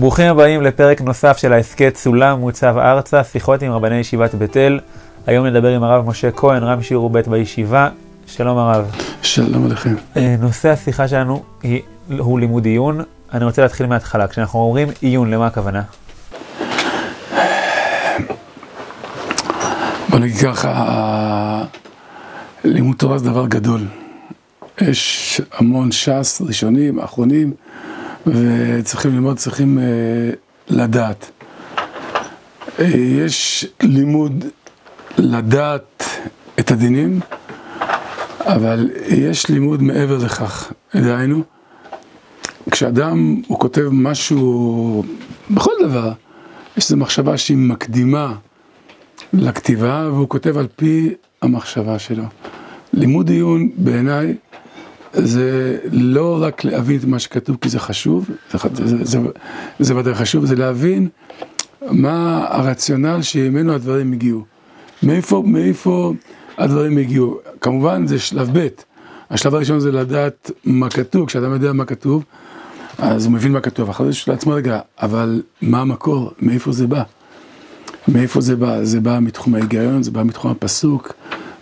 ברוכים הבאים לפרק נוסף של ההסכת סולם מוצב ארצה, שיחות עם רבני ישיבת בית אל. היום נדבר עם הרב משה כהן, רב שיעור ב' בישיבה. שלום הרב. שלום עליכם. אה, נושא השיחה שלנו היא, הוא לימוד עיון. אני רוצה להתחיל מההתחלה. כשאנחנו אומרים עיון, למה הכוונה? בוא נגיד ככה, לימוד תורה זה דבר גדול. יש המון ש"ס, ראשונים, אחרונים, וצריכים ללמוד, צריכים uh, לדעת. Uh, יש לימוד לדעת את הדינים, אבל יש לימוד מעבר לכך. דהיינו, כשאדם הוא כותב משהו, בכל דבר, יש איזו מחשבה שהיא מקדימה לכתיבה, והוא כותב על פי המחשבה שלו. לימוד עיון בעיניי זה לא רק להבין את מה שכתוב כי זה חשוב, זה, ודאי חשוב, זה להבין מה הרציונל שממנו הדברים הגיעו. מאיפה, מאיפה הדברים הגיעו. כמובן זה שלב ב', השלב הראשון זה לדעת מה כתוב, כשאדם יודע מה כתוב, אז הוא מבין מה כתוב, אחרי זה לעצמו רגע, אבל מה המקור, מאיפה זה בא? מאיפה זה בא? זה בא מתחום ההיגיון, זה בא מתחום הפסוק,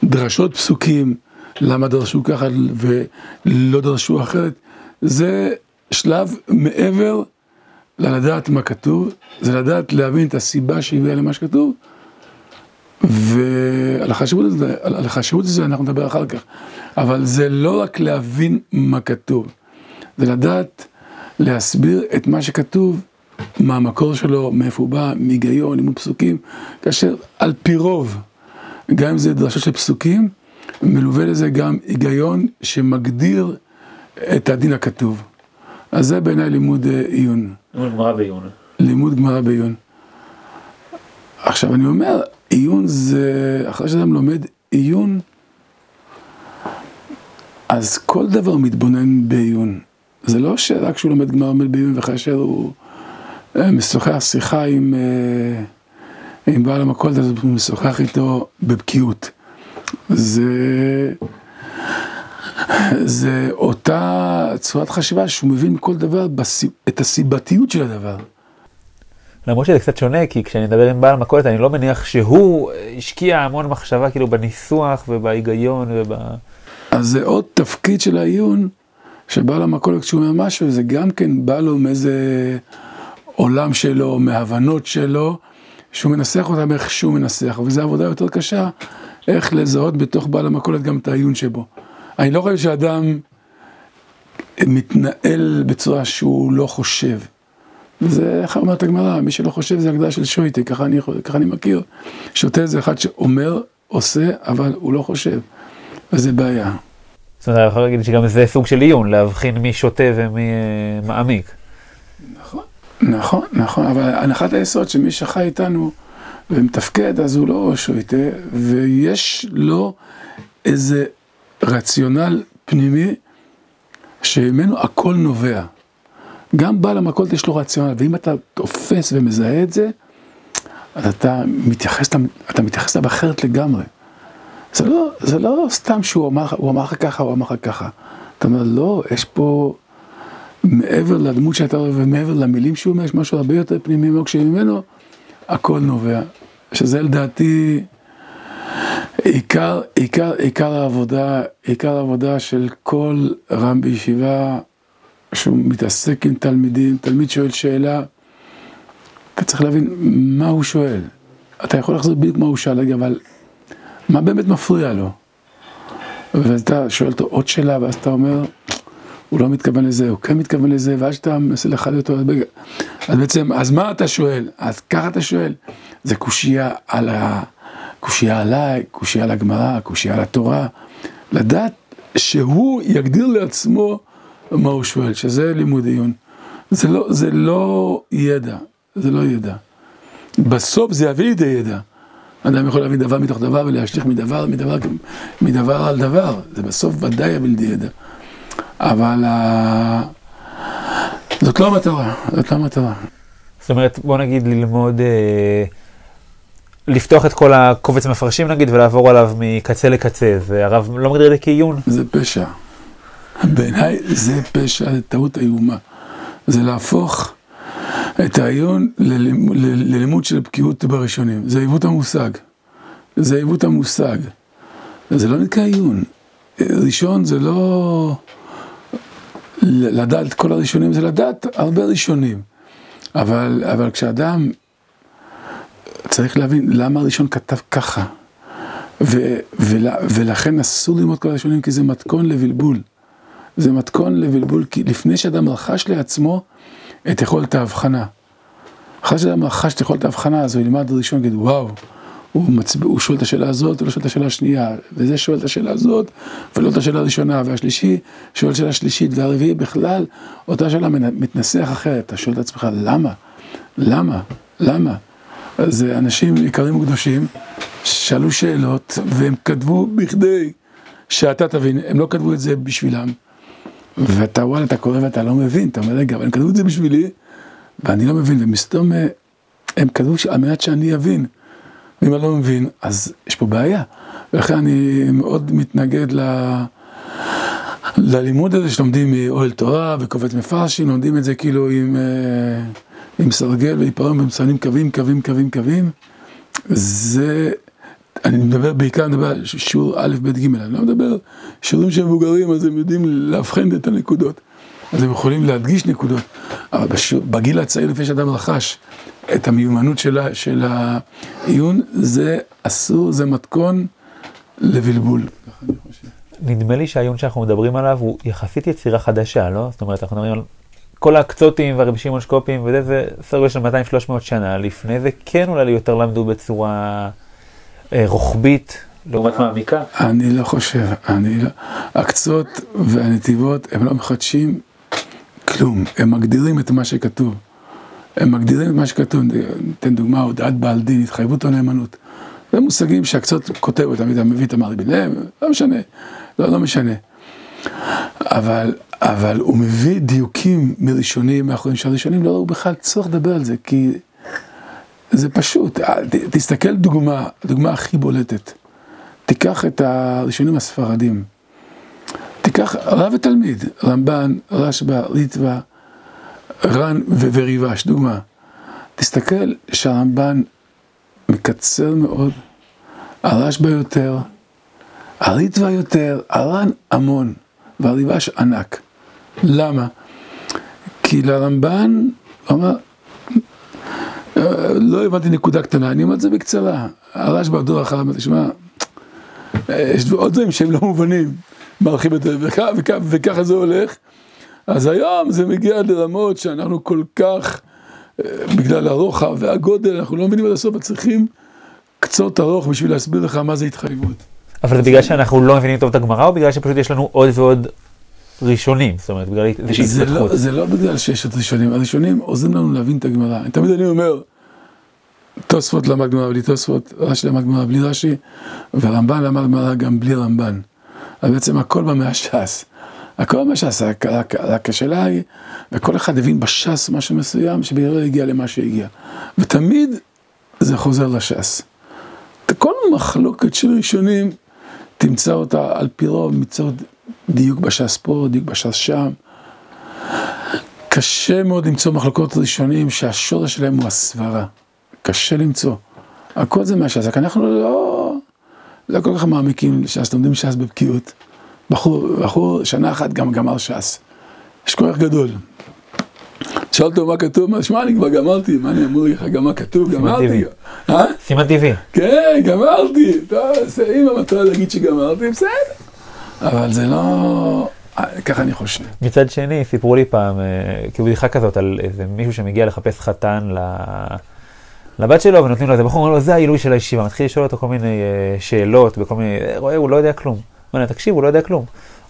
דרשות פסוקים, למה דרשו ככה ולא דרשו אחרת, זה שלב מעבר ללדעת מה כתוב, זה לדעת להבין את הסיבה שהביאה למה שכתוב, ועל החשיבות הזה, על החשיבות הזה אנחנו נדבר אחר כך, אבל זה לא רק להבין מה כתוב, זה לדעת להסביר את מה שכתוב, מה המקור שלו, מאיפה הוא בא, מהיגיון, לימוד פסוקים, כאשר על פי רוב, גם אם זה דרשות של פסוקים, מלווה לזה גם היגיון שמגדיר את הדין הכתוב. אז זה בעיניי לימוד עיון. לימוד גמרא בעיון. לימוד גמרא בעיון. עכשיו אני אומר, עיון זה, אחרי שאדם לומד עיון, אז כל דבר מתבונן בעיון. זה לא שרק כשהוא לומד גמרא עומד בעיון וכאשר הוא משוחח שיחה עם, עם בעל המכולת, אז הוא משוחח איתו בבקיאות. זה, זה אותה צורת חשיבה שהוא מבין מכל דבר את הסיבתיות של הדבר. למרות שזה קצת שונה, כי כשאני מדבר עם בעל מכולת, אני לא מניח שהוא השקיע המון מחשבה כאילו בניסוח ובהיגיון וב... אז זה עוד תפקיד של העיון, שבעל המכולת כשהוא אומר משהו, זה גם כן בא לו מאיזה עולם שלו, מהבנות שלו, שהוא מנסח אותם איך שהוא מנסח, וזו עבודה יותר קשה, איך לזהות בתוך בעל המכולת גם את העיון שבו. אני לא חושב שאדם מתנהל בצורה שהוא לא חושב. וזה, איך אומרת הגמרא, מי שלא חושב זה הגדרה של שויטה, ככה אני, ככה אני מכיר. שוטה זה אחד שאומר, עושה, אבל הוא לא חושב. וזה בעיה. זאת אומרת, אני יכול להגיד שגם זה סוג של עיון, להבחין מי שוטה ומי מעמיק. נכון, נכון, נכון, אבל הנחת היסוד שמי שחי איתנו ומתפקד, אז הוא לא שויטה, ויש לו איזה רציונל פנימי שממנו הכל נובע. גם בעל המכולת יש לו רציונל, ואם אתה תופס ומזהה את זה, אז אתה מתייחס, אתה מתייחס אליו אחרת לגמרי. זה לא, זה לא סתם שהוא אמר, הוא אמר לך ככה, הוא אמר לך ככה. אתה אומר, לא, יש פה, מעבר לדמות שאתה רואה ומעבר למילים שהוא אומר, יש משהו הרבה יותר פנימי מאוד שממנו הכל נובע. שזה לדעתי עיקר, עיקר, עיקר העבודה, עיקר העבודה של כל רם בישיבה, שהוא מתעסק עם תלמידים, תלמיד שואל שאלה, אתה צריך להבין מה הוא שואל. אתה יכול לחזור בדיוק מה הוא שאל, אבל מה באמת מפריע לו? ואז אתה שואל אותו עוד שאלה, ואז אתה אומר, הוא לא מתכוון לזה, הוא כן מתכוון לזה, ואז אתה מנסה לחדד אותו, אז בעצם, אז מה אתה שואל? אז ככה אתה שואל. זה קושייה על ה... קושייה עליי, קושייה על הגמרא, קושייה על התורה. לדעת שהוא יגדיר לעצמו מה הוא שואל, שזה לימוד עיון. זה לא, זה לא ידע, זה לא ידע. בסוף זה יביא לידי ידע. אדם יכול להביא דבר מתוך דבר ולהשליך מדבר, מדבר, מדבר על דבר. זה בסוף ודאי יביא לידי ידע. אבל זאת לא המטרה, זאת לא המטרה. זאת אומרת, בוא נגיד ללמוד, אה, לפתוח את כל הקובץ המפרשים נגיד ולעבור עליו מקצה לקצה, והרב לא מגדיר את זה כעיון. זה פשע. בעיניי זה פשע, זה טעות איומה. זה להפוך, את העיון ללימוד של בקיאות בראשונים, זה עיוות המושג, זה עיוות המושג, זה לא נקרא עיון, ראשון זה לא לדעת כל הראשונים, זה לדעת הרבה ראשונים, אבל, אבל כשאדם צריך להבין למה הראשון כתב ככה, ו, ול, ולכן אסור ללמוד כל הראשונים כי זה מתכון לבלבול. זה מתכון לבלבול, כי לפני שאדם רכש לעצמו את יכולת ההבחנה. אחרי שאדם רכש את יכולת ההבחנה, אז הוא ילמד ראשון, יגיד, וואו, הוא, מצב... הוא שואל את השאלה הזאת, ולא שואל את השאלה השנייה, וזה שואל את השאלה הזאת, ולא את השאלה הראשונה, והשלישי שואל את השאלה השלישית, והרביעי בכלל, אותה שאלה מתנסח אחרת. אתה שואל את עצמך, למה? למה? למה? אז אנשים יקרים וקדושים, שאלו שאלות, והם כתבו בכדי שאתה תבין, הם לא כתבו את זה בשבילם. ואתה וואלה, אתה קורא ואתה לא מבין, אתה אומר, רגע, אבל הם כתבו את זה בשבילי, ואני לא מבין, ומסתום אה, הם כתבו על מנת שאני אבין. ואם אני לא מבין, אז יש פה בעיה. ולכן אני מאוד מתנגד ל... ללימוד הזה שלומדים מאוהל תורה וקובץ מפרשי, לומדים את זה כאילו עם, אה, עם סרגל ועיפרון ומסמנים קווים, קווים, קווים, קווים. זה אני מדבר בעיקר, אני מדבר על שיעור א', ב', ג', אני לא מדבר שיעורים שהם מבוגרים, אז הם יודעים לאבחן את הנקודות. אז הם יכולים להדגיש נקודות. אבל בגיל הצעיר, לפני שאדם רכש את המיומנות של, של העיון, זה אסור, זה מתכון לבלבול. נדמה לי שהעיון שאנחנו מדברים עליו הוא יחסית יצירה חדשה, לא? זאת אומרת, אנחנו מדברים על כל הקצותים והרבי שמעון שקופים וזה, זה סדר של 200-300 שנה. לפני זה כן אולי יותר למדו בצורה... אה, רוחבית לעומת מעמיקה? אני לא חושב, אני לא... הקצות והנתיבות הם לא מחדשים כלום, הם מגדירים את מה שכתוב. הם מגדירים את מה שכתוב, ניתן דוגמה, הודעת בעל דין, התחייבות או נאמנות. זה מושגים שהקצות כותב אותם, אתה מביא את המרי בן לא משנה, לא, לא משנה. אבל, אבל הוא מביא דיוקים מראשונים, מאחורים שהראשונים לא ראו בכלל צורך לדבר על זה, כי זה פשוט, אה, תסתכל דוגמה, דוגמה הכי בולטת. תיקח את הראשונים הספרדים. תיקח רב ותלמיד, רמב"ן, רשב"א, ליטבא, ר"ן וריבש, דוגמה. תסתכל שהרמב"ן מקצר מאוד, הרשב"א יותר, הליטבא יותר, הר"ן המון, והריבש ענק. למה? כי לרמב"ן, הוא אמר, לא הבנתי נקודה קטנה, אני אומר את זה בקצרה. הרשב"א דור אחר, אמרתי, שמע, יש עוד דברים שהם לא מובנים, מרחיב את זה, וככה זה הולך. אז היום זה מגיע לרמות שאנחנו כל כך, אה, בגלל הרוחב והגודל, אנחנו לא מבינים עד הסוף, צריכים קצות ארוך בשביל להסביר לך מה זה התחייבות. אבל זה בגלל שאנחנו לא מבינים טוב את הגמרא, או בגלל שפשוט יש לנו עוד ועוד ראשונים, זאת אומרת, בגלל איזושהי התפתחות. לא, זה לא בגלל שיש עוד ראשונים, הראשונים עוזרים לנו להבין את הגמרא. תמיד אני אומר, תוספות למד גמרא בלי תוספות, רש"י למד גמרא בלי רש"י, ורמב"ן למד גמרא גם בלי רמב"ן. אז בעצם הכל בא מהש"ס. הכל מהש"ס, רק השאלה היא, וכל אחד הבין בש"ס משהו מסוים, שבגלל הגיע למה שהגיע. ותמיד זה חוזר לש"ס. כל מחלוקת של ראשונים, תמצא אותה על פי רוב, מצוות דיוק בש"ס פה, דיוק בש"ס שם. קשה מאוד למצוא מחלוקות ראשונים שהשורש שלהם הוא הסברה. קשה למצוא. הכל זה מהש"ס, רק אנחנו לא, לא כל כך מעמיקים לש"ס, לומדים ש"ס בבקיאות. בחור, בחור שנה אחת גם גמר ש"ס. יש כוח גדול. שאל אותו מה כתוב, מה, שמע, אני כבר גמרתי, מה אני אמור לך, גם מה כתוב, גמרתי. סימן טבעי. כן, גמרתי. טוב, אם המטרה להגיד שגמרתי, בסדר. אבל זה לא... ככה אני חושב. מצד שני, סיפרו לי פעם, כאילו בדיחה כזאת, על איזה מישהו שמגיע לחפש חתן ל... לבת שלו, ונותנים לו את הבחור, אומר לו, זה העילוי של הישיבה. מתחיל לשאול אותו כל מיני uh, שאלות, וכל מיני, רואה, הוא לא יודע כלום. אומר לו, תקשיב, הוא לא יודע כלום.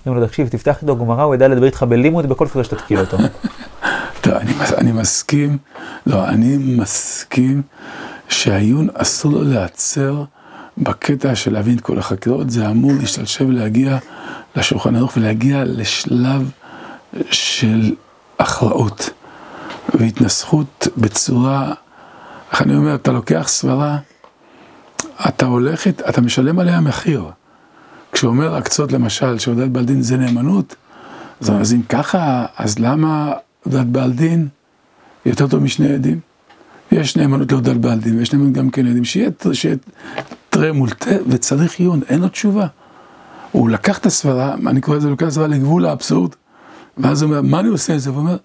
אומרים לו, תקשיב, תפתח איתו גמרא, הוא ידע לדבר איתך בלימוד בכל ספר שתתקיל אותו. טוב, אני, מסכים, לא, אני מסכים שהעיון אסור לו להיעצר בקטע של להבין את כל החקירות, זה אמור להשתלשב ולהגיע לשולחן ערוך ולהגיע לשלב של הכרעות והתנסחות בצורה, איך אני אומר, אתה לוקח סברה, אתה הולך, אתה משלם עליה מחיר. כשאומר הקצות למשל, שהודעת בעל דין זה נאמנות, אז, אז אם ככה, אז למה הודעת בעל דין יותר טוב משני עדים. יש נאמנות להודות בעל דין, ויש נאמנות גם כן לעדים, שיהיה תראה מול תה, וצריך עיון, אין לו תשובה. הוא לקח את הסברה, אני קורא לזה, הוא לקח את הסברה לגבול האבסורד, ואז הוא אומר, מה אני עושה עם זה? הוא אומר,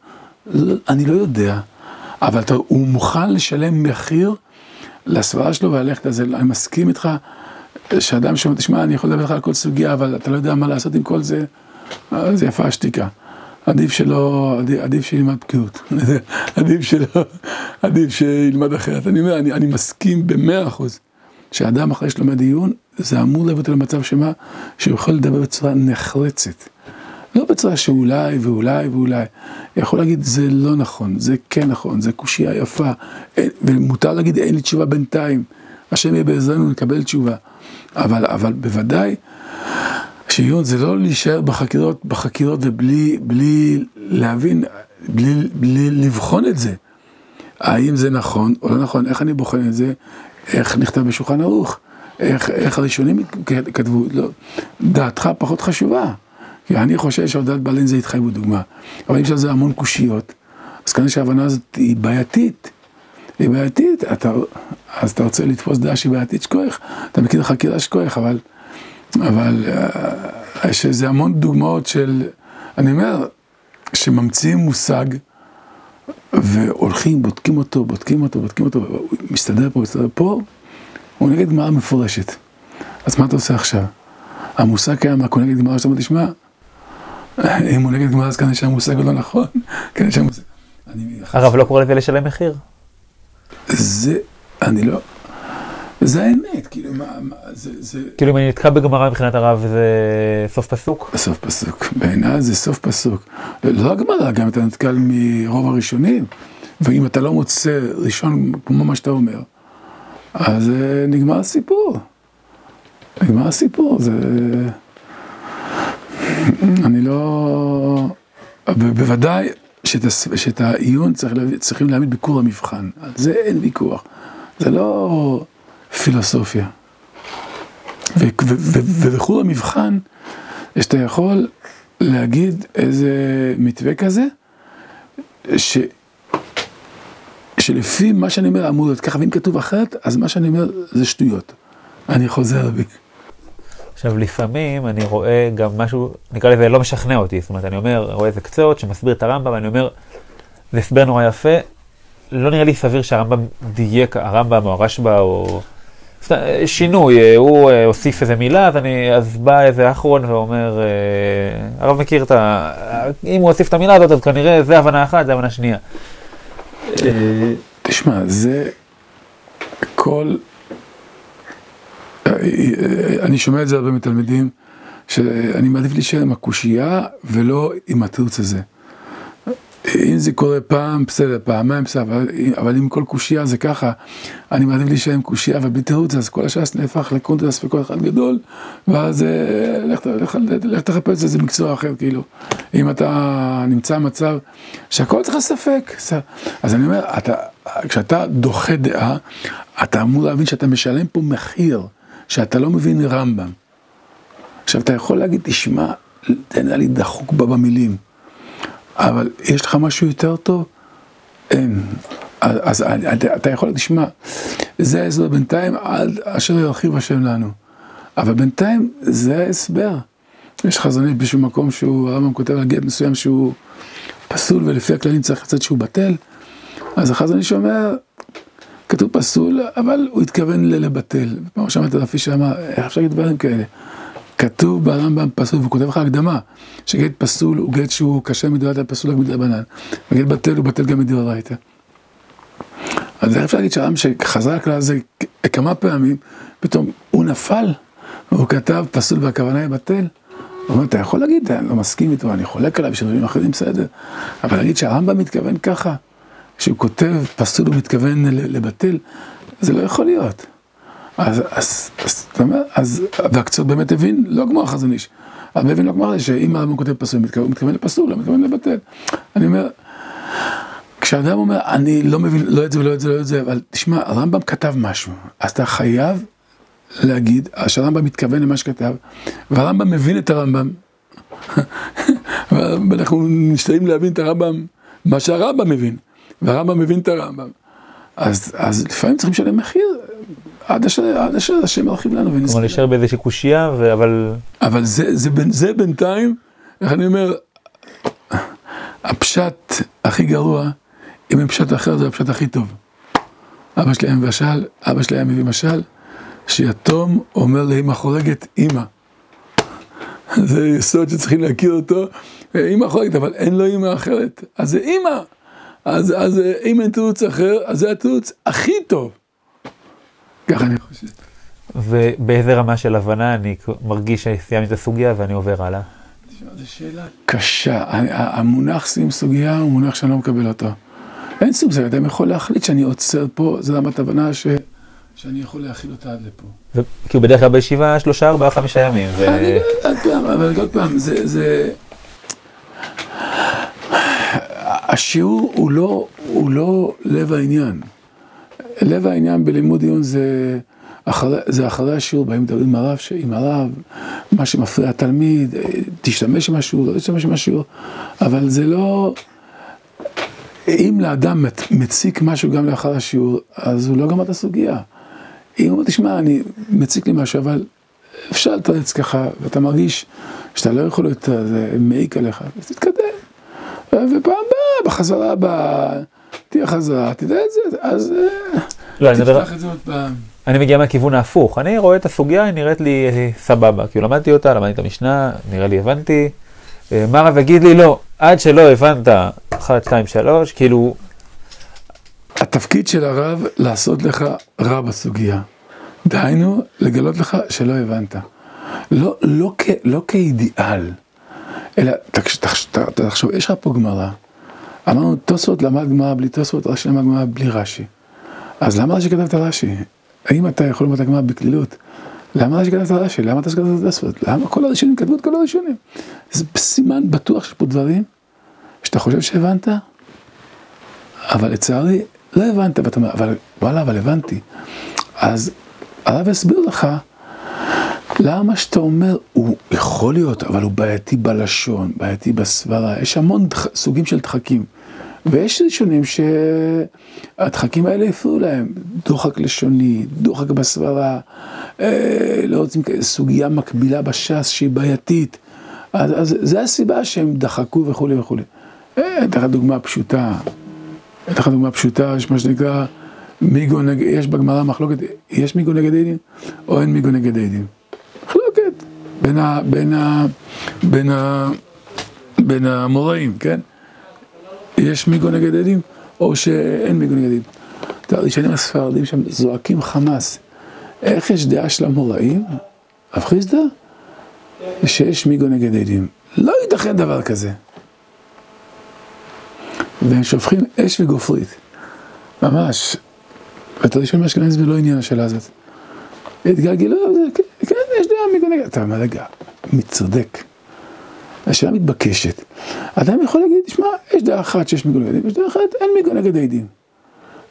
אני לא יודע, אבל אתה, הוא מוכן לשלם מחיר לסברה שלו וללכת לזה, אני מסכים איתך שאדם שאומר, תשמע, אני יכול לדבר לך על כל סוגיה, אבל אתה לא יודע מה לעשות עם כל זה, זה יפה השתיקה. עדיף שלא, עדיף, עדיף שילמד בקיאות, עדיף שלא, עדיף שילמד אחרת. אני אומר, אני, אני מסכים במאה אחוז, שאדם אחרי שלומד עיון, זה אמור להביא אותו למצב שמה, שהוא יכול לדבר בצורה נחרצת. לא בצורה שאולי ואולי ואולי. יכול להגיד, זה לא נכון, זה כן נכון, זה קושייה יפה, ומותר להגיד, אין לי תשובה בינתיים. השם יהיה בעזרנו לקבל תשובה. אבל, אבל בוודאי, שעיון זה לא להישאר בחקירות, בחקירות ובלי בלי להבין, בלי, בלי לבחון את זה. האם זה נכון או לא נכון, איך אני בוחן את זה, איך נכתב בשולחן ערוך, איך, איך הראשונים כתבו, לא, דעתך פחות חשובה. כי אני חושב שהודעת בעלין זה התחייבות דוגמה. אבל יש על זה המון קושיות, אז כנראה שההבנה הזאת היא בעייתית. היא בעייתית, אתה, אז אתה רוצה לתפוס דעה שהיא בעייתית שכוח, אתה מכיר חקירה שכוח, אבל, אבל אה, יש איזה המון דוגמאות של, אני אומר, שממציאים מושג והולכים, בודקים אותו, בודקים אותו, בודקים אותו, הוא מסתדר פה, מסתדר פה, הוא נגד גמרא מפורשת. אז מה אתה עושה עכשיו? המושג קיים, הוא נגד גמרא, שאתה אומר, תשמע, אם הוא נגד גמרא, אז כנראה שהמושג הוא לא נכון, כנראה שהמושג... הרב לא קורא לזה לשלם מחיר. זה, אני לא... זה האמת, כאילו מה, מה זה, זה... כאילו אם אני נתקע בגמרא מבחינת הרב זה סוף פסוק? סוף פסוק, בעיניי זה סוף פסוק. לא רק גמרא, גם אתה נתקל מרוב הראשונים, ואם אתה לא מוצא ראשון כמו מה שאתה אומר, אז אה, נגמר הסיפור. נגמר הסיפור, זה... אני לא... בוודאי שאת העיון צריכים להעמיד בכור המבחן, על זה אין ויכוח. זה לא פילוסופיה. ובכור המבחן, שאתה יכול להגיד איזה מתווה כזה, ש... שלפי מה שאני אומר אמור להיות ככה, ואם כתוב אחרת, אז מה שאני אומר זה שטויות. אני חוזר בי. עכשיו, לפעמים אני רואה גם משהו, נקרא לזה, לא משכנע אותי. זאת אומרת, אני אומר, רואה איזה קצות שמסביר את הרמב"ם, ואני אומר, זה הסבר נורא יפה, לא נראה לי סביר שהרמב"ם דייק, הרמב"ם או הרשב"א או... שינוי, הוא אה, הוסיף איזה מילה, אז, אני, אז בא איזה אחרון ואומר, אה, הרב מכיר את ה... אם הוא הוסיף את המילה הזאת, אז כנראה זה הבנה אחת, זה הבנה שנייה. אה, תשמע, זה כל אני שומע את זה הרבה מתלמידים, שאני מעדיף להישאר עם הקושייה ולא עם התירוץ הזה. אם זה קורה פעם, בסדר, פעמיים, בסדר, אבל, אבל אם כל קושייה זה ככה, אני מעדיף להישאר עם קושייה ובלי תירוץ, אז כל הש"ס נהפך לקונטרס וכל אחד גדול, ואז אה, לך, לך, תחפש איזה מקצוע אחר, כאילו. אם אתה נמצא במצב שהכל צריך לספק, אז אני אומר, אתה, כשאתה דוחה דעה, אתה אמור להבין שאתה משלם פה מחיר. שאתה לא מבין רמב"ם. עכשיו, אתה יכול להגיד, תשמע, זה נראה לי דחוק בה במילים, אבל יש לך משהו יותר טוב? אין. אז אתה יכול תשמע, זה ההסבר בינתיים עד אשר ירחיב השם לנו. אבל בינתיים זה ההסבר. יש חזונית בשום מקום שהוא, הרמב"ם כותב על גט מסוים שהוא פסול ולפי הכללים צריך לצאת שהוא בטל. אז החזונית שאומר, כתוב פסול, אבל הוא התכוון לבטל. פעם שמעת רפי שאמר, איך אפשר להגיד דברים כאלה? כתוב ברמב"ם פסול, והוא כותב לך הקדמה, שגט פסול הוא גט שהוא קשה מדאורייתא, פסול רק מדרבנן. וגט בטל הוא בטל גם מדאורייתא. אז איך אפשר להגיד שהעם שחזר לכלל הזה כמה פעמים, פתאום הוא נפל, והוא כתב פסול והכוונה היא בטל. הוא אומר, אתה יכול להגיד, אני לא מסכים איתו, אני חולק עליו, יש דברים אחרים בסדר, אבל להגיד שהרמב"ם מתכוון ככה. כשהוא כותב פסול הוא מתכוון לבטל, זה לא יכול להיות. אז, אז, אז, אז, והקצות באמת הבין, לא כמו החזון איש, אבל הבין לא כמו שאם האדם כותב פסול, הוא מתכוון לפסול, לא מתכוון לבטל. אני אומר, כשאדם אומר, אני לא מבין, לא את זה ולא את זה, לא את זה, אבל תשמע, הרמב"ם כתב משהו, אז אתה חייב להגיד, שהרמב"ם מתכוון למה שכתב, והרמב"ם מבין את הרמב"ם, ואנחנו משתדלים להבין את הרמב"ם, מה שהרמב"ם מבין. והרמב"ם מבין את הרמב"ם. אז, אז לפעמים צריכים לשלם מחיר, עד אשר, השם מרחיב לנו ונזכיר. כלומר להישאר באיזושהי קושייה, אבל... אבל זה, זה, זה, זה בינתיים, איך אני אומר, הפשט הכי גרוע, אם אין פשט אחר זה הפשט הכי טוב. אבא שלי היה מבשל, אבא שלי היה מביא משל, שיתום אומר לאמא חורגת, אמא. זה יסוד שצריכים להכיר אותו, אמא חורגת, אבל אין לו אמא אחרת, אז זה אמא. אז, אז אם אין תירוץ אחר, אז זה התירוץ הכי טוב. ככה אני חושב. ובאיזה רמה של הבנה אני מרגיש שסיימתי את הסוגיה ואני עובר הלאה? זו שאלה קשה. המונח שים סוגיה הוא מונח שאני לא מקבל אותו. אין סוג זה, אדם יכול להחליט שאני עוצר פה, זה רמת הבנה ש... שאני יכול להכיל אותה עד לפה. כי הוא בדרך כלל בישיבה שלושה, ארבעה, חמישה ימים. אני עוד פעם, אבל עוד פעם, זה... השיעור הוא לא, הוא לא לב העניין. לב העניין בלימוד עיון זה זה אחרי השיעור, באים מדברים עם הרב, עם הרב, מה שמפריע התלמיד, תשתמש עם השיעור, לא תשתמש השיעור, אבל זה לא... אם לאדם מציק משהו גם לאחר השיעור, אז הוא לא גמר את הסוגיה. אם הוא אומר, תשמע, אני מציק לי משהו, אבל אפשר לתרץ ככה, ואתה מרגיש שאתה לא יכול להיות, זה מעיק עליך, אז תתקדם. ופעם הבאה, בחזרה הבאה, תהיה חזרה, תדע את זה, אז לא, תפתח את זה עוד פעם. אני מגיע מהכיוון ההפוך, אני רואה את הסוגיה, היא נראית לי סבבה, כאילו למדתי אותה, למדתי את המשנה, נראה לי הבנתי. מה רב יגיד לי, לא, עד שלא הבנת 1, 2, 3, כאילו... התפקיד של הרב לעשות לך רע בסוגיה. דהיינו, לגלות לך שלא הבנת. לא, לא, כ, לא כאידיאל, אלא תחשוב, יש לך פה גמרא. אמרנו, תוספות למד גמרא בלי תוספות, רש"י למד גמרא בלי רש"י. אז למה רש"י כתב את הרש"י? האם אתה יכול ללמוד את הגמרא בקלילות? למה רש"י כתב את הרש"י? למה אתה כתב את התוספות? למה כל הראשונים כתבו את כל הראשונים? זה סימן בטוח שיש פה דברים שאתה חושב שהבנת, אבל לצערי לא הבנת, ואתה אומר, אבל וואלה, אבל הבנתי. אז הרב יסביר לך למה שאתה אומר, הוא יכול להיות, אבל הוא בעייתי בלשון, בעייתי בסברה, יש המון דח, סוגים של דחקים. ויש ראשונים שהדחקים האלה הפריעו להם, דוחק לשוני, דוחק בסברה, אה, לא רוצים, סוגיה מקבילה בש"ס שהיא בעייתית. אז, אז זה הסיבה שהם דחקו וכולי וכולי. אה, אתן לך דוגמה פשוטה, אתן לך דוגמה פשוטה, יש מה שנקרא מיגו נגד, יש בגמרא מחלוקת, יש מיגו נגד עדים או אין מיגו נגד עדים? בין, ה, בין, ה, בין, ה, בין המוראים, כן? יש מיגו נגד עדים או שאין מיגו נגד עדים. הראשונים הספרדים שם זועקים חמאס. איך יש דעה של המוראים? רב חיסדא? שיש מיגו נגד עדים. לא ייתכן דבר כזה. והם שופכים אש וגופרית. ממש. ואתה יודע שמה זה לא עניין השאלה הזאת. התגלגלו, כן, כן, יש דעה מיגו נגד... אתה אומר, רגע, מי צודק? השאלה מתבקשת. אדם יכול להגיד, תשמע, יש דעה אחת שיש מיגו נגד עדים, יש דעה אחת, אין מיגו נגד עדים.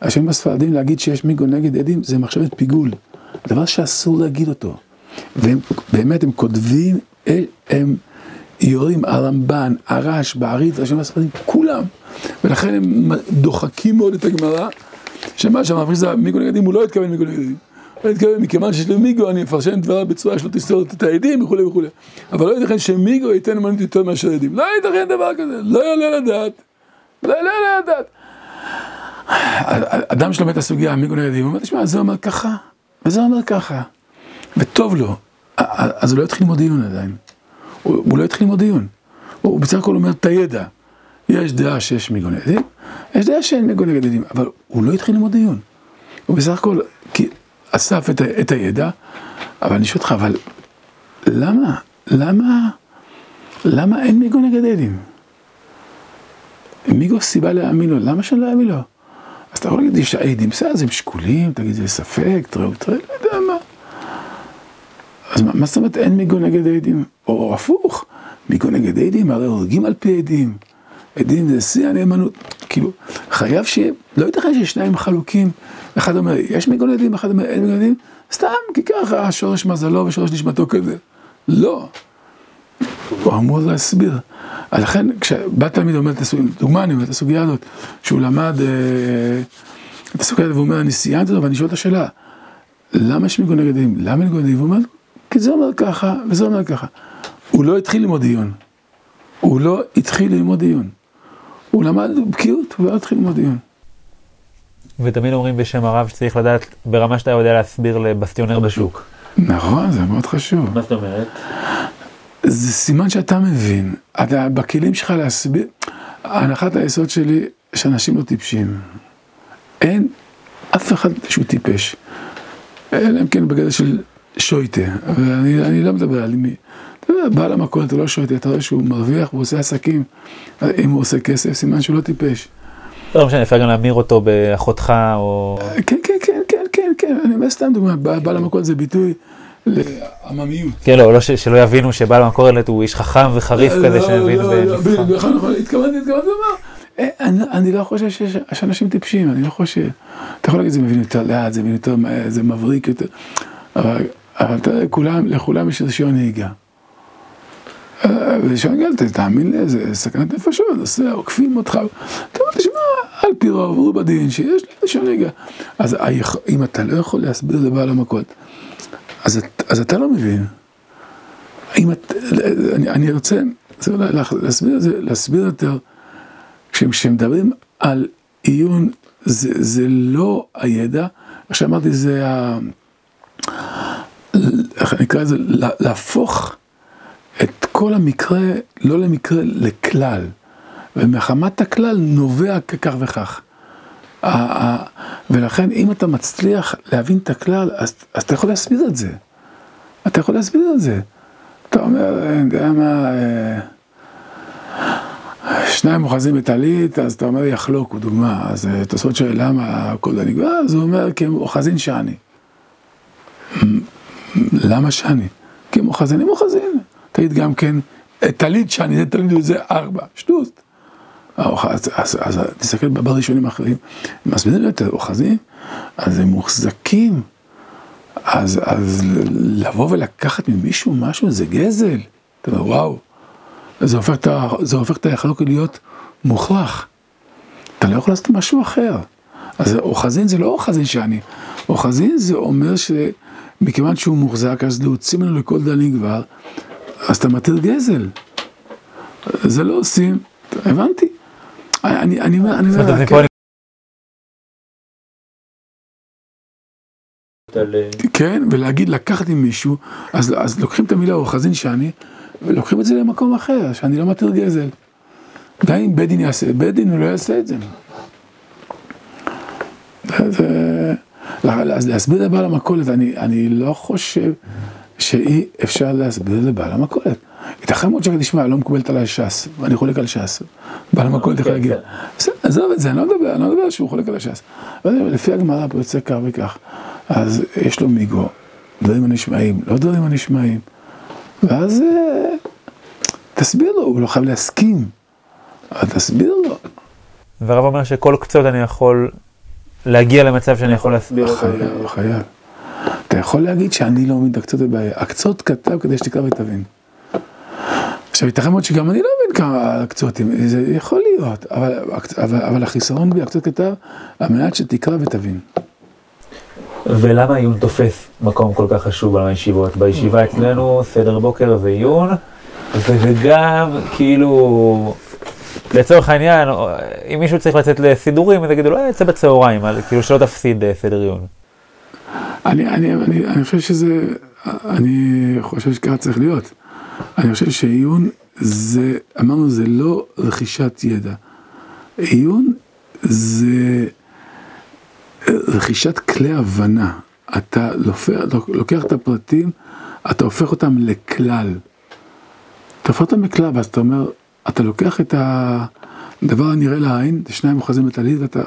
השם בספרדים להגיד שיש מיגו נגד עדים זה מחשבת פיגול. דבר שאסור להגיד אותו. והם באמת, הם כותבים, הם יורים, הרמב"ן, הרש, בעריץ, השם הספרדים, כולם. ולכן הם דוחקים מאוד את הגמרא, שמה שאמר פריסה, מיגו נגד עדים, הוא לא התכוון מיגו נגד הוא התכוון, מכיוון שיש לי מיגו, אני אפרשן דבריו בצורה שלא תסתור את העדים וכולי וכולי. אבל לא ייתכן שמיגו ייתן אמנות יותר מאשר עדים. לא ייתכן דבר כזה, לא יעלה לדעת. לא יעלה לדעת. אדם שלומד את הסוגיה, מיגו עדים, הוא אומר, תשמע, זה אומר ככה, וזה אומר ככה. וטוב לו. אז הוא לא יתחיל ללמוד דיון עדיין. הוא, לא יתחיל ללמוד דיון. הוא בסך הכל אומר את הידע. יש דעה שיש מיגון עדים, יש דעה שאין מיגון עדים, אבל הוא לא התחיל ללמוד דיון. הוא בסך הכל אסף את, את הידע, אבל אני שואל אותך, אבל למה, למה, למה אין מיגון נגד עדים? מיגו סיבה להאמין לו, למה שאני לא אאמין לו? אז אתה יכול להגיד לי שהעדים, בסדר, הם שקולים, תגיד, זה ספק, תראו, תראו, לא יודע מה. אז מה זאת אומרת אין מיגון נגד העדים? או הפוך, מיגון נגד העדים, הרי הורגים על פי עדים. עדים זה שיא הנאמנות. כאילו, חייב שיהיה, לא ייתכן ששניים חלוקים. אחד אומר, יש מיגון עדים, אחד אומר, אין מיגון עדים. סתם, כי ככה שורש מזלו ושורש נשמתו כזה. לא. הוא אמור להסביר. לכן, כשבא תלמיד אומר את הסוגיה, דוגמה אני אומר את הסוגיה הזאת, שהוא למד את הסוגיה הזאת, והוא אומר, אני סיימתי אותו, ואני שואל את השאלה, למה יש ניגוד נגדים? למה ניגוד נגדים? הוא אומר, כי זה אומר ככה, וזה אומר ככה. הוא לא התחיל ללמוד דיון. הוא לא התחיל ללמוד דיון. הוא למד בקיאות, הוא לא התחיל ללמוד דיון. ותמיד אומרים בשם הרב שצריך לדעת ברמה שאתה יודע להסביר לבסטיונר בשוק. נכון, זה מאוד חשוב. מה זאת אומרת? זה סימן שאתה מבין. אתה, בכלים שלך להסביר, הנחת היסוד שלי, שאנשים לא טיפשים. אין אף אחד שהוא טיפש. אלא אם כן בגלל של שויטה, ואני לא מדבר על מי. אתה יודע, בעל המכולת הוא לא שויטה, אתה רואה שהוא מרוויח והוא עושה עסקים, אם הוא עושה כסף, סימן שהוא לא טיפש. לא משנה, אפשר גם להמיר אותו באחותך או... כן, כן, כן, כן, כן, כן, אני אומר סתם דוגמא, בעל המכולת זה ביטוי לעממיות. כן, לא, שלא יבינו שבעל המכולת הוא איש חכם וחריף כזה שמבין ונבחר. נכון, נכון, התכוונתי, התכוונתי לומר. אני לא חושב שיש אנשים טיפשים, אני לא חושב. אתה יכול להגיד, זה מבין יותר לאט, זה מבין יותר, זה מבריק יותר, אבל כולם, לכולם יש רישיון נהיגה. רישיון נהיגה, תאמין לי, זה סכנת נפשות, עוקפים אותך. אתה אומר, תשמע, על פי רוב, הוא בדין, שיש רישיון נהיגה. אז אם אתה לא יכול להסביר לבעל המכות, אז אתה לא מבין. אני רוצה להסביר יותר. כשמדברים על עיון, זה, זה לא הידע, איך שאמרתי, זה ה... איך נקרא לזה? להפוך את כל המקרה, לא למקרה, לכלל. ומחמת הכלל נובע ככך וכך. ולכן אם אתה מצליח להבין את הכלל, אז, אז אתה יכול להסביר את זה. אתה יכול להסביר את זה. אתה אומר, אני יודע מה... אה, שניים אוחזים בטלית, אז אתה אומר יחלוקו, דוגמה. אז אה, תוספות שואל למה הכל זה נגמר, אז הוא אומר כי הם אוחזין שאני. למה שאני? כי הם אוחזין, הם אוחזין. תגיד גם כן, טלית שאני, זה טלית וזה ארבע, שטות. אז, אז, אז תסתכל בראשונים האחרים, מסבירים יותר אוחזים, אז הם מוחזקים. אז, אז לבוא ולקחת ממישהו משהו זה גזל. אתה אומר, וואו. זה הופך את החלוק להיות מוכרח. אתה לא יכול לעשות משהו אחר. אז אוחזין זה לא אוחזין שאני. אוחזין זה אומר שמכיוון שהוא מוחזק, אז להוציא ממנו לכל דלים כבר, אז אתה מתיר גזל. זה לא עושים, הבנתי. אני, אומר, אני אומר, כן. כן, ולהגיד לקחת עם מישהו, אז, אז לוקחים את המילה אוחזין שאני, ולוקחים את זה למקום אחר, שאני לא מתיר גזל. גם אם בית דין יעשה, בית דין הוא לא יעשה את זה. אז להסביר לבעל המכולת, אני, אני לא חושב שאי אפשר להסביר לבעל המכולת. ייתכן מאוד שאני תשמע, לא מקובלת עליי ש"ס, ואני חולק על ש"ס. בעל המכולת יכול להגיד, בסדר, עזוב את זה, אני לא מדבר, אני לא מדבר שהוא חולק על הש"ס. לפי הגמרא פה יוצא כך וכך, אז יש לו מיגו, דברים הנשמעים, לא דברים הנשמעים. ואז אה, תסביר לו, הוא לא חייב להסכים, אבל תסביר לו. והרב אומר שכל קצות אני יכול להגיע למצב שאני יכול להסביר אותו. חייב, חייב. אתה יכול להגיד שאני לא מבין את הקצות בבעיה. הקצות כתב כדי שתקרא ותבין. עכשיו, ייתכן מאוד שגם אני לא מבין כמה הקצותים, זה יכול להיות, אבל, אבל, אבל החיסרון בי, הקצות כתב, על מנת שתקרא ותבין. ולמה עיון תופס מקום כל כך חשוב על הישיבות? בישיבה אצלנו סדר בוקר ועיון, וגם כאילו, לצורך העניין, אם מישהו צריך לצאת לסידורים, אז יגידו לו, אה, יצא בצהריים, כאילו שלא תפסיד אה, סדר עיון. אני, אני, אני, אני חושב שזה, אני חושב שככה צריך להיות. אני חושב שעיון זה, אמרנו, זה לא רכישת ידע. עיון זה... רכישת כלי הבנה, אתה לוקח את הפרטים, אתה הופך אותם לכלל. אתה הופך אותם לכלל, ואז אתה אומר, אתה לוקח את הדבר הנראה לעין, זה שניים אוחזים בטלית, ואתה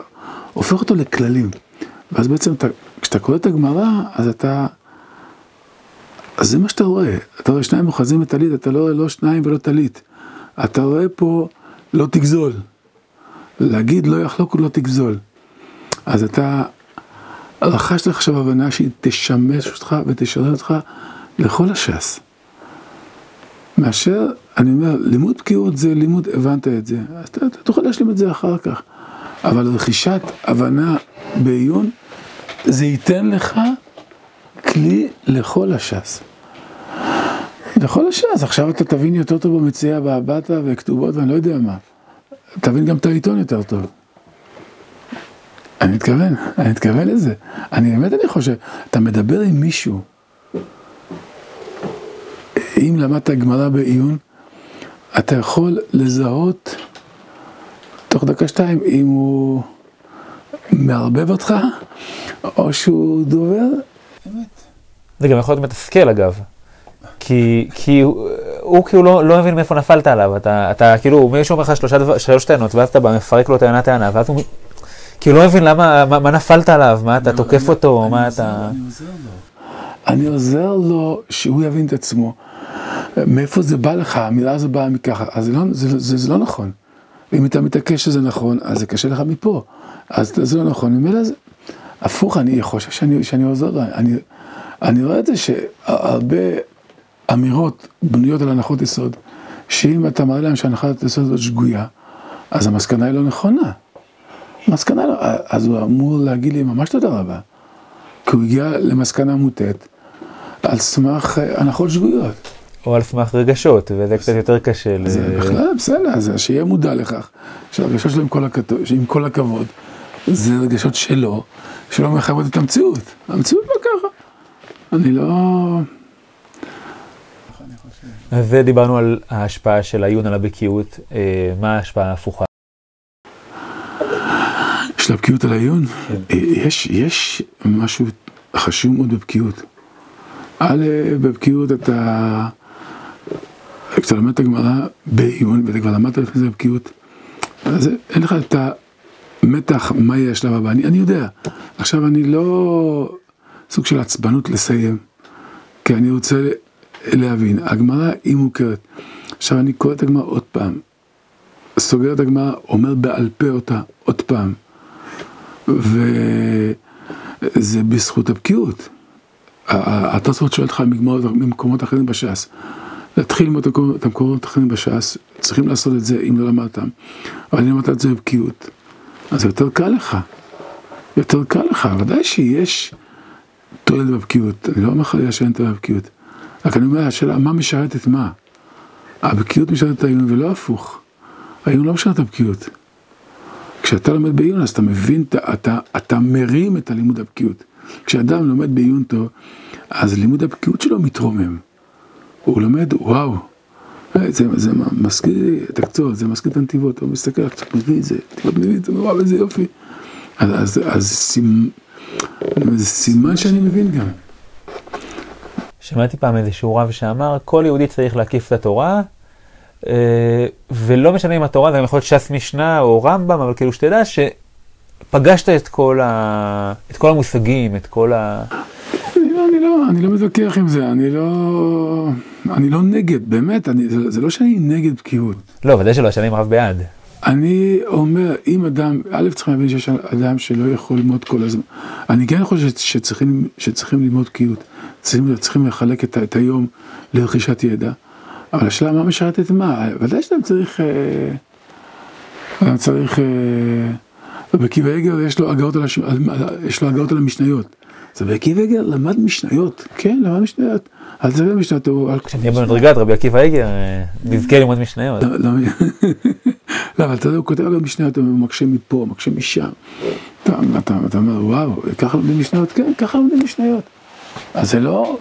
הופך אותו לכללים. ואז בעצם, אתה, כשאתה קורא את הגמרא, אז אתה... אז זה מה שאתה רואה. אתה רואה שניים אוחזים בטלית, אתה לא רואה לא שניים ולא טלית. אתה רואה פה לא תגזול. להגיד לא יחלוק ולא תגזול. אז אתה רכשת עכשיו הבנה שהיא תשמש אותך ותשרת אותך לכל הש"ס. מאשר, אני אומר, לימוד בקיאות זה לימוד, הבנת את זה, אז אתה, אתה תוכל להשלים את זה אחר כך. אבל רכישת הבנה בעיון, זה ייתן לך כלי לכל הש"ס. לכל הש"ס, עכשיו אתה תבין יותר טוב במציאה והבטה וכתובות ואני לא יודע מה. תבין גם את העיתון יותר טוב. אני מתכוון, אני מתכוון לזה. אני באמת, אני חושב, אתה מדבר עם מישהו, אם למדת גמרא בעיון, אתה יכול לזהות תוך דקה שתיים אם הוא מערבב אותך, או שהוא דובר אמת. זה גם יכול להיות מתסכל אגב. כי, כי הוא, הוא כאילו לא, לא מבין מאיפה נפלת עליו, אתה, אתה כאילו, מישהו אומר לך שלושה, שלוש טענות, ואז אתה בא מפרק לו טענה טענה, ואז הוא כאילו לא מבין למה, מה, מה נפלת עליו, מה אתה תוקף אותו, אני מה אתה... אני עוזר לו. אני עוזר לו שהוא יבין את עצמו. מאיפה זה בא לך, המילה הזו באה מככה, אז זה לא, זה, זה, זה לא נכון. אם אתה מתעקש שזה נכון, אז זה קשה לך מפה. אז זה לא נכון, ממילא זה... הפוך, אני חושב שאני, שאני עוזר לו. אני, אני רואה את זה שהרבה אמירות בנויות על הנחות יסוד, שאם אתה מראה להם שהנחת יסוד הזאת שגויה, אז המסקנה היא לא נכונה. מסקנה לא, אז הוא אמור להגיד לי ממש תודה רבה. כי הוא הגיע למסקנה מוטעת על סמך הנחות שגויות. או על סמך רגשות, וזה קצת יותר קשה. זה בכלל בסדר, אז שיהיה מודע לכך, שהרגשות שלו עם כל, הכת... עם כל הכבוד, זה רגשות שלו, שלא מחייבות את המציאות. המציאות לא ככה. אני לא... אז דיברנו על ההשפעה של העיון על הבקיאות, אה, מה ההשפעה ההפוכה? של הבקיאות על העיון? כן. אה, יש, יש משהו חשוב מאוד בבקיאות. א', בבקיאות אתה... כשאתה לומד את הגמרא בעיון, ואתה כבר למדת לפני זה בבקיאות, אז אין לך את המתח, מה יהיה השלב הבא. אני, אני יודע. עכשיו, אני לא סוג של עצבנות לסיים, כי אני רוצה להבין. הגמרא היא מוכרת. עכשיו, אני קורא את הגמרא עוד פעם, סוגר את הגמרא, אומר בעל פה אותה עוד פעם, וזה בזכות הבקיאות. התוספות שואל אותך ממקומות אחרים בש"ס. להתחיל ללמוד את המקומות האחרים בש"ס, צריכים לעשות את זה אם לא למדתם, אבל אם למדת את זה בבקיאות, אז יותר קל לך, יותר קל לך, ודאי שיש תועלת בבקיאות, אני לא אומר לך שאין תועלת בבקיאות, רק אני אומר, השאלה, מה משרת את מה? הבקיאות משרת את העיון ולא הפוך, העיון לא משרת את הבקיאות. כשאתה לומד בעיון אז אתה מבין, אתה, אתה, אתה מרים את הלימוד הבקיאות. כשאדם לומד בעיון טוב, אז לימוד הבקיאות שלו מתרומם. הוא לומד, וואו, זה, זה מזכיר את הקצות, זה מזכיר את הנתיבות, הוא מסתכל, קצת מביא את זה, נתיבות מביא את זה, וואו, איזה יופי. אז, אז, אז סימ... זה סימן שאני מבין גם. שמעתי פעם איזשהו רב שאמר, כל יהודי צריך להקיף את התורה, אה, ולא משנה אם התורה זה יכול להיות ש"ס משנה או רמב"ם, אבל כאילו שתדע שפגשת את כל, ה... את כל המושגים, את כל ה... אני לא, אני לא מתווכח עם זה, אני לא, אני לא נגד, באמת, אני, זה, זה לא שאני נגד בקיאות. לא, ודאי שלא, השנים רב בעד. אני אומר, אם אדם, א' צריכים להבין שיש אדם שלא יכול ללמוד כל הזמן. אני כן חושב שצריכים, שצריכים ללמוד בקיאות. צריכים, צריכים לחלק את, את היום לרכישת ידע. אבל השאלה מה משרת את מה, ודאי שאתה צריך, אה, צריך, אה, בקיבי עגר יש לו הגאות על, לו הגאות על המשניות. אז רבי עקיבא עגר למד משניות, כן, למד משניות. אל תראה משניות. כשנהיה במדרגת רבי עקיבא עגר, אה, נזכה ללמוד משניות. לא, אבל אתה יודע, הוא כותב גם משניות, הוא מקשה מפה, מקשה משם. אתה אומר, וואו, ככה לומדים משניות? כן, ככה לומדים משניות. אז זה לא...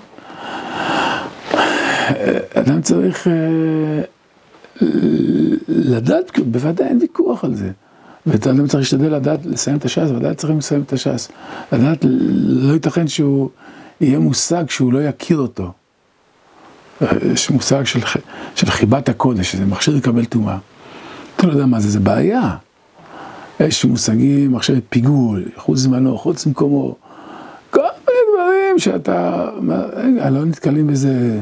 אדם צריך אה, לדעת, בוודאי אין ויכוח על זה. ואדם צריך להשתדל לדעת לסיים את הש"ס, ודאי צריכים לסיים את הש"ס. לדעת, לא ייתכן שהוא יהיה מושג שהוא לא יכיר אותו. יש מושג של, של חיבת הקודש, שזה מכשיר לקבל טומאה. לא יודע מה זה, זה בעיה. יש מושגים, מחשבת פיגול, חוץ זמנו, חוץ מקומו. כל מיני דברים שאתה, רגע, לא נתקלים בזה,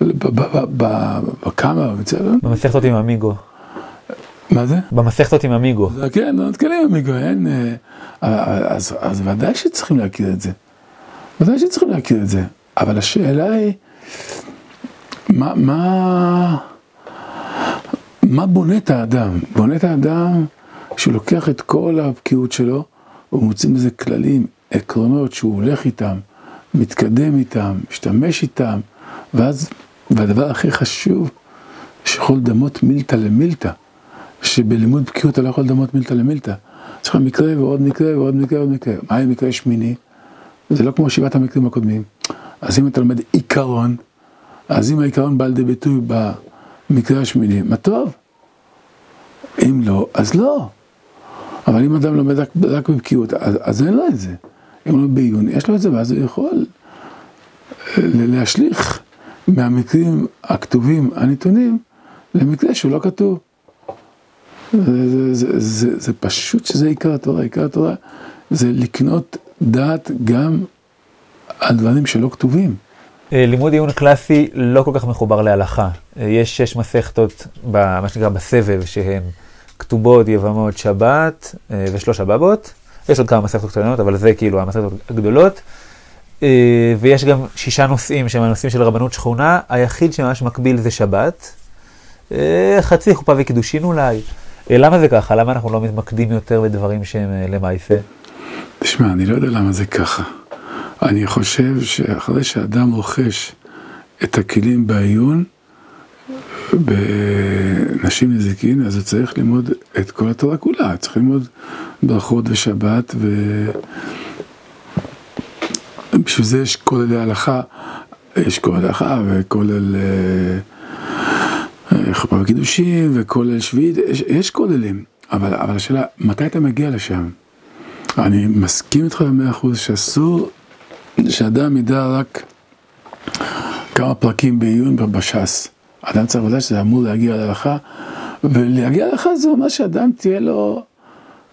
בכמה, במסכת עם אמיגו. מה זה? במסכתות עם אמיגו. כן, לא נתקלים עם אמיגו, אין... אה, אז, אז ודאי שצריכים להכיר את זה. ודאי שצריכים להכיר את זה. אבל השאלה היא, מה, מה, מה בונה את האדם? בונה את האדם שהוא לוקח את כל הבקיאות שלו, הוא מוציא מזה כללים, עקרונות שהוא הולך איתם, מתקדם איתם, משתמש איתם, ואז, והדבר הכי חשוב, שיכול לדמות מילתא למילתא, שבלימוד בקיאות אתה לא יכול לדמות מילתא למילתא. צריך מקרה ועוד מקרה ועוד מקרה ועוד מקרה. מה עם מקרה שמיני? זה לא כמו שבעת המקרים הקודמים. אז אם אתה לומד עיקרון, אז אם העיקרון בא לידי ביטוי במקרה השמיני, מה טוב. אם לא, אז לא. אבל אם אדם לומד רק, רק בבקיאות, אז, אז אין לו את זה. אם לא בעיון, יש לו את זה, ואז הוא יכול להשליך מהמקרים הכתובים, הנתונים, למקרה שהוא לא כתוב. זה, זה, זה, זה, זה פשוט שזה עיקר התורה, עיקר התורה זה לקנות דעת גם על דברים שלא כתובים. אה, לימוד עיון קלאסי לא כל כך מחובר להלכה. אה, יש שש מסכתות, מה שנקרא בסבב, שהן כתובות, יבמות, שבת אה, ושלוש הבבות. יש עוד כמה מסכתות קטנות, אבל זה כאילו המסכתות הגדולות. ויש גם שישה נושאים שהם הנושאים של רבנות שכונה, היחיד שממש מקביל זה שבת. חצי חופה וקידושין אולי. למה זה ככה? למה אנחנו לא מתמקדים יותר בדברים שהם למעשה? תשמע, אני לא יודע למה זה ככה. אני חושב שאחרי שאדם רוכש את הכלים בעיון, בנשים נזיקין, אז הוא צריך ללמוד את כל התורה כולה, צריך ללמוד ברכות ושבת, ובשביל זה יש כוללי הלכה, יש כולל הלכה וכולל אה, חופה וקידושים וכולל שביעית, יש, יש כוללים, אבל, אבל השאלה, מתי אתה מגיע לשם? אני מסכים איתך במאה אחוז שאסור שאדם ידע רק כמה פרקים בעיון בש"ס. אדם צריך לדעת שזה אמור להגיע להלכה, ולהגיע להלכה זה אומר שאדם תהיה לו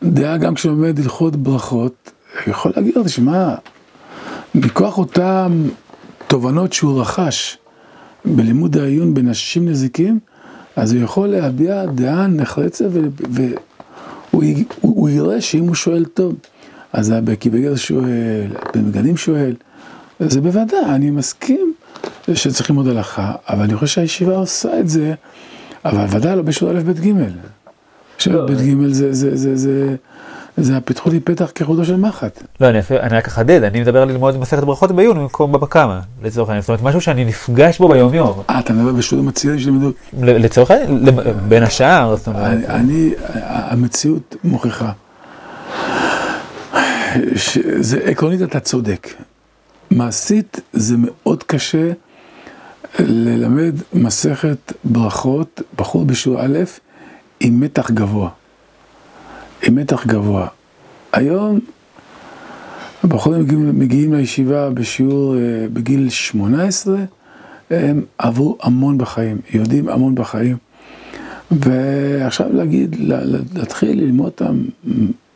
דעה גם כשלומד הלכות ברכות, יכול להגיד לו, תשמע, מכוח אותן תובנות שהוא רכש בלימוד העיון בנשים נזיקים, אז הוא יכול להביע דעה נחרצת והוא יראה שאם הוא שואל טוב, אז הבקי בגר שואל, בן מגנים שואל, זה בוודאי, אני מסכים שצריך ללמוד הלכה, אבל אני חושב שהישיבה עושה את זה, אבל ודאי לא בשיעור א' ב' ג'. שיעור לא, ב' ג' זה, זה, זה, זה, זה הפתחו לי פתח כחודו של מחט. לא, אני, אני רק אחדד, אני מדבר על ללמוד מסכת ברכות בעיון במקום בבא קמא, לצורך העניין, זאת אומרת משהו שאני נפגש בו ביום יום. אה, אתה מדבר בשיעורים הצעירים שלימדו? לצורך העניין, בין השאר, זאת אומרת. אני, המציאות מוכיחה. זה עקרונית אתה צודק. מעשית זה מאוד קשה ללמד מסכת ברכות, בחור בשיעור א', עם מתח גבוה. עם מתח גבוה. היום הבחורים מגיעים, מגיעים לישיבה בשיעור אה, בגיל 18, הם עברו המון בחיים, יודעים המון בחיים. ועכשיו להגיד, להתחיל ללמוד אותם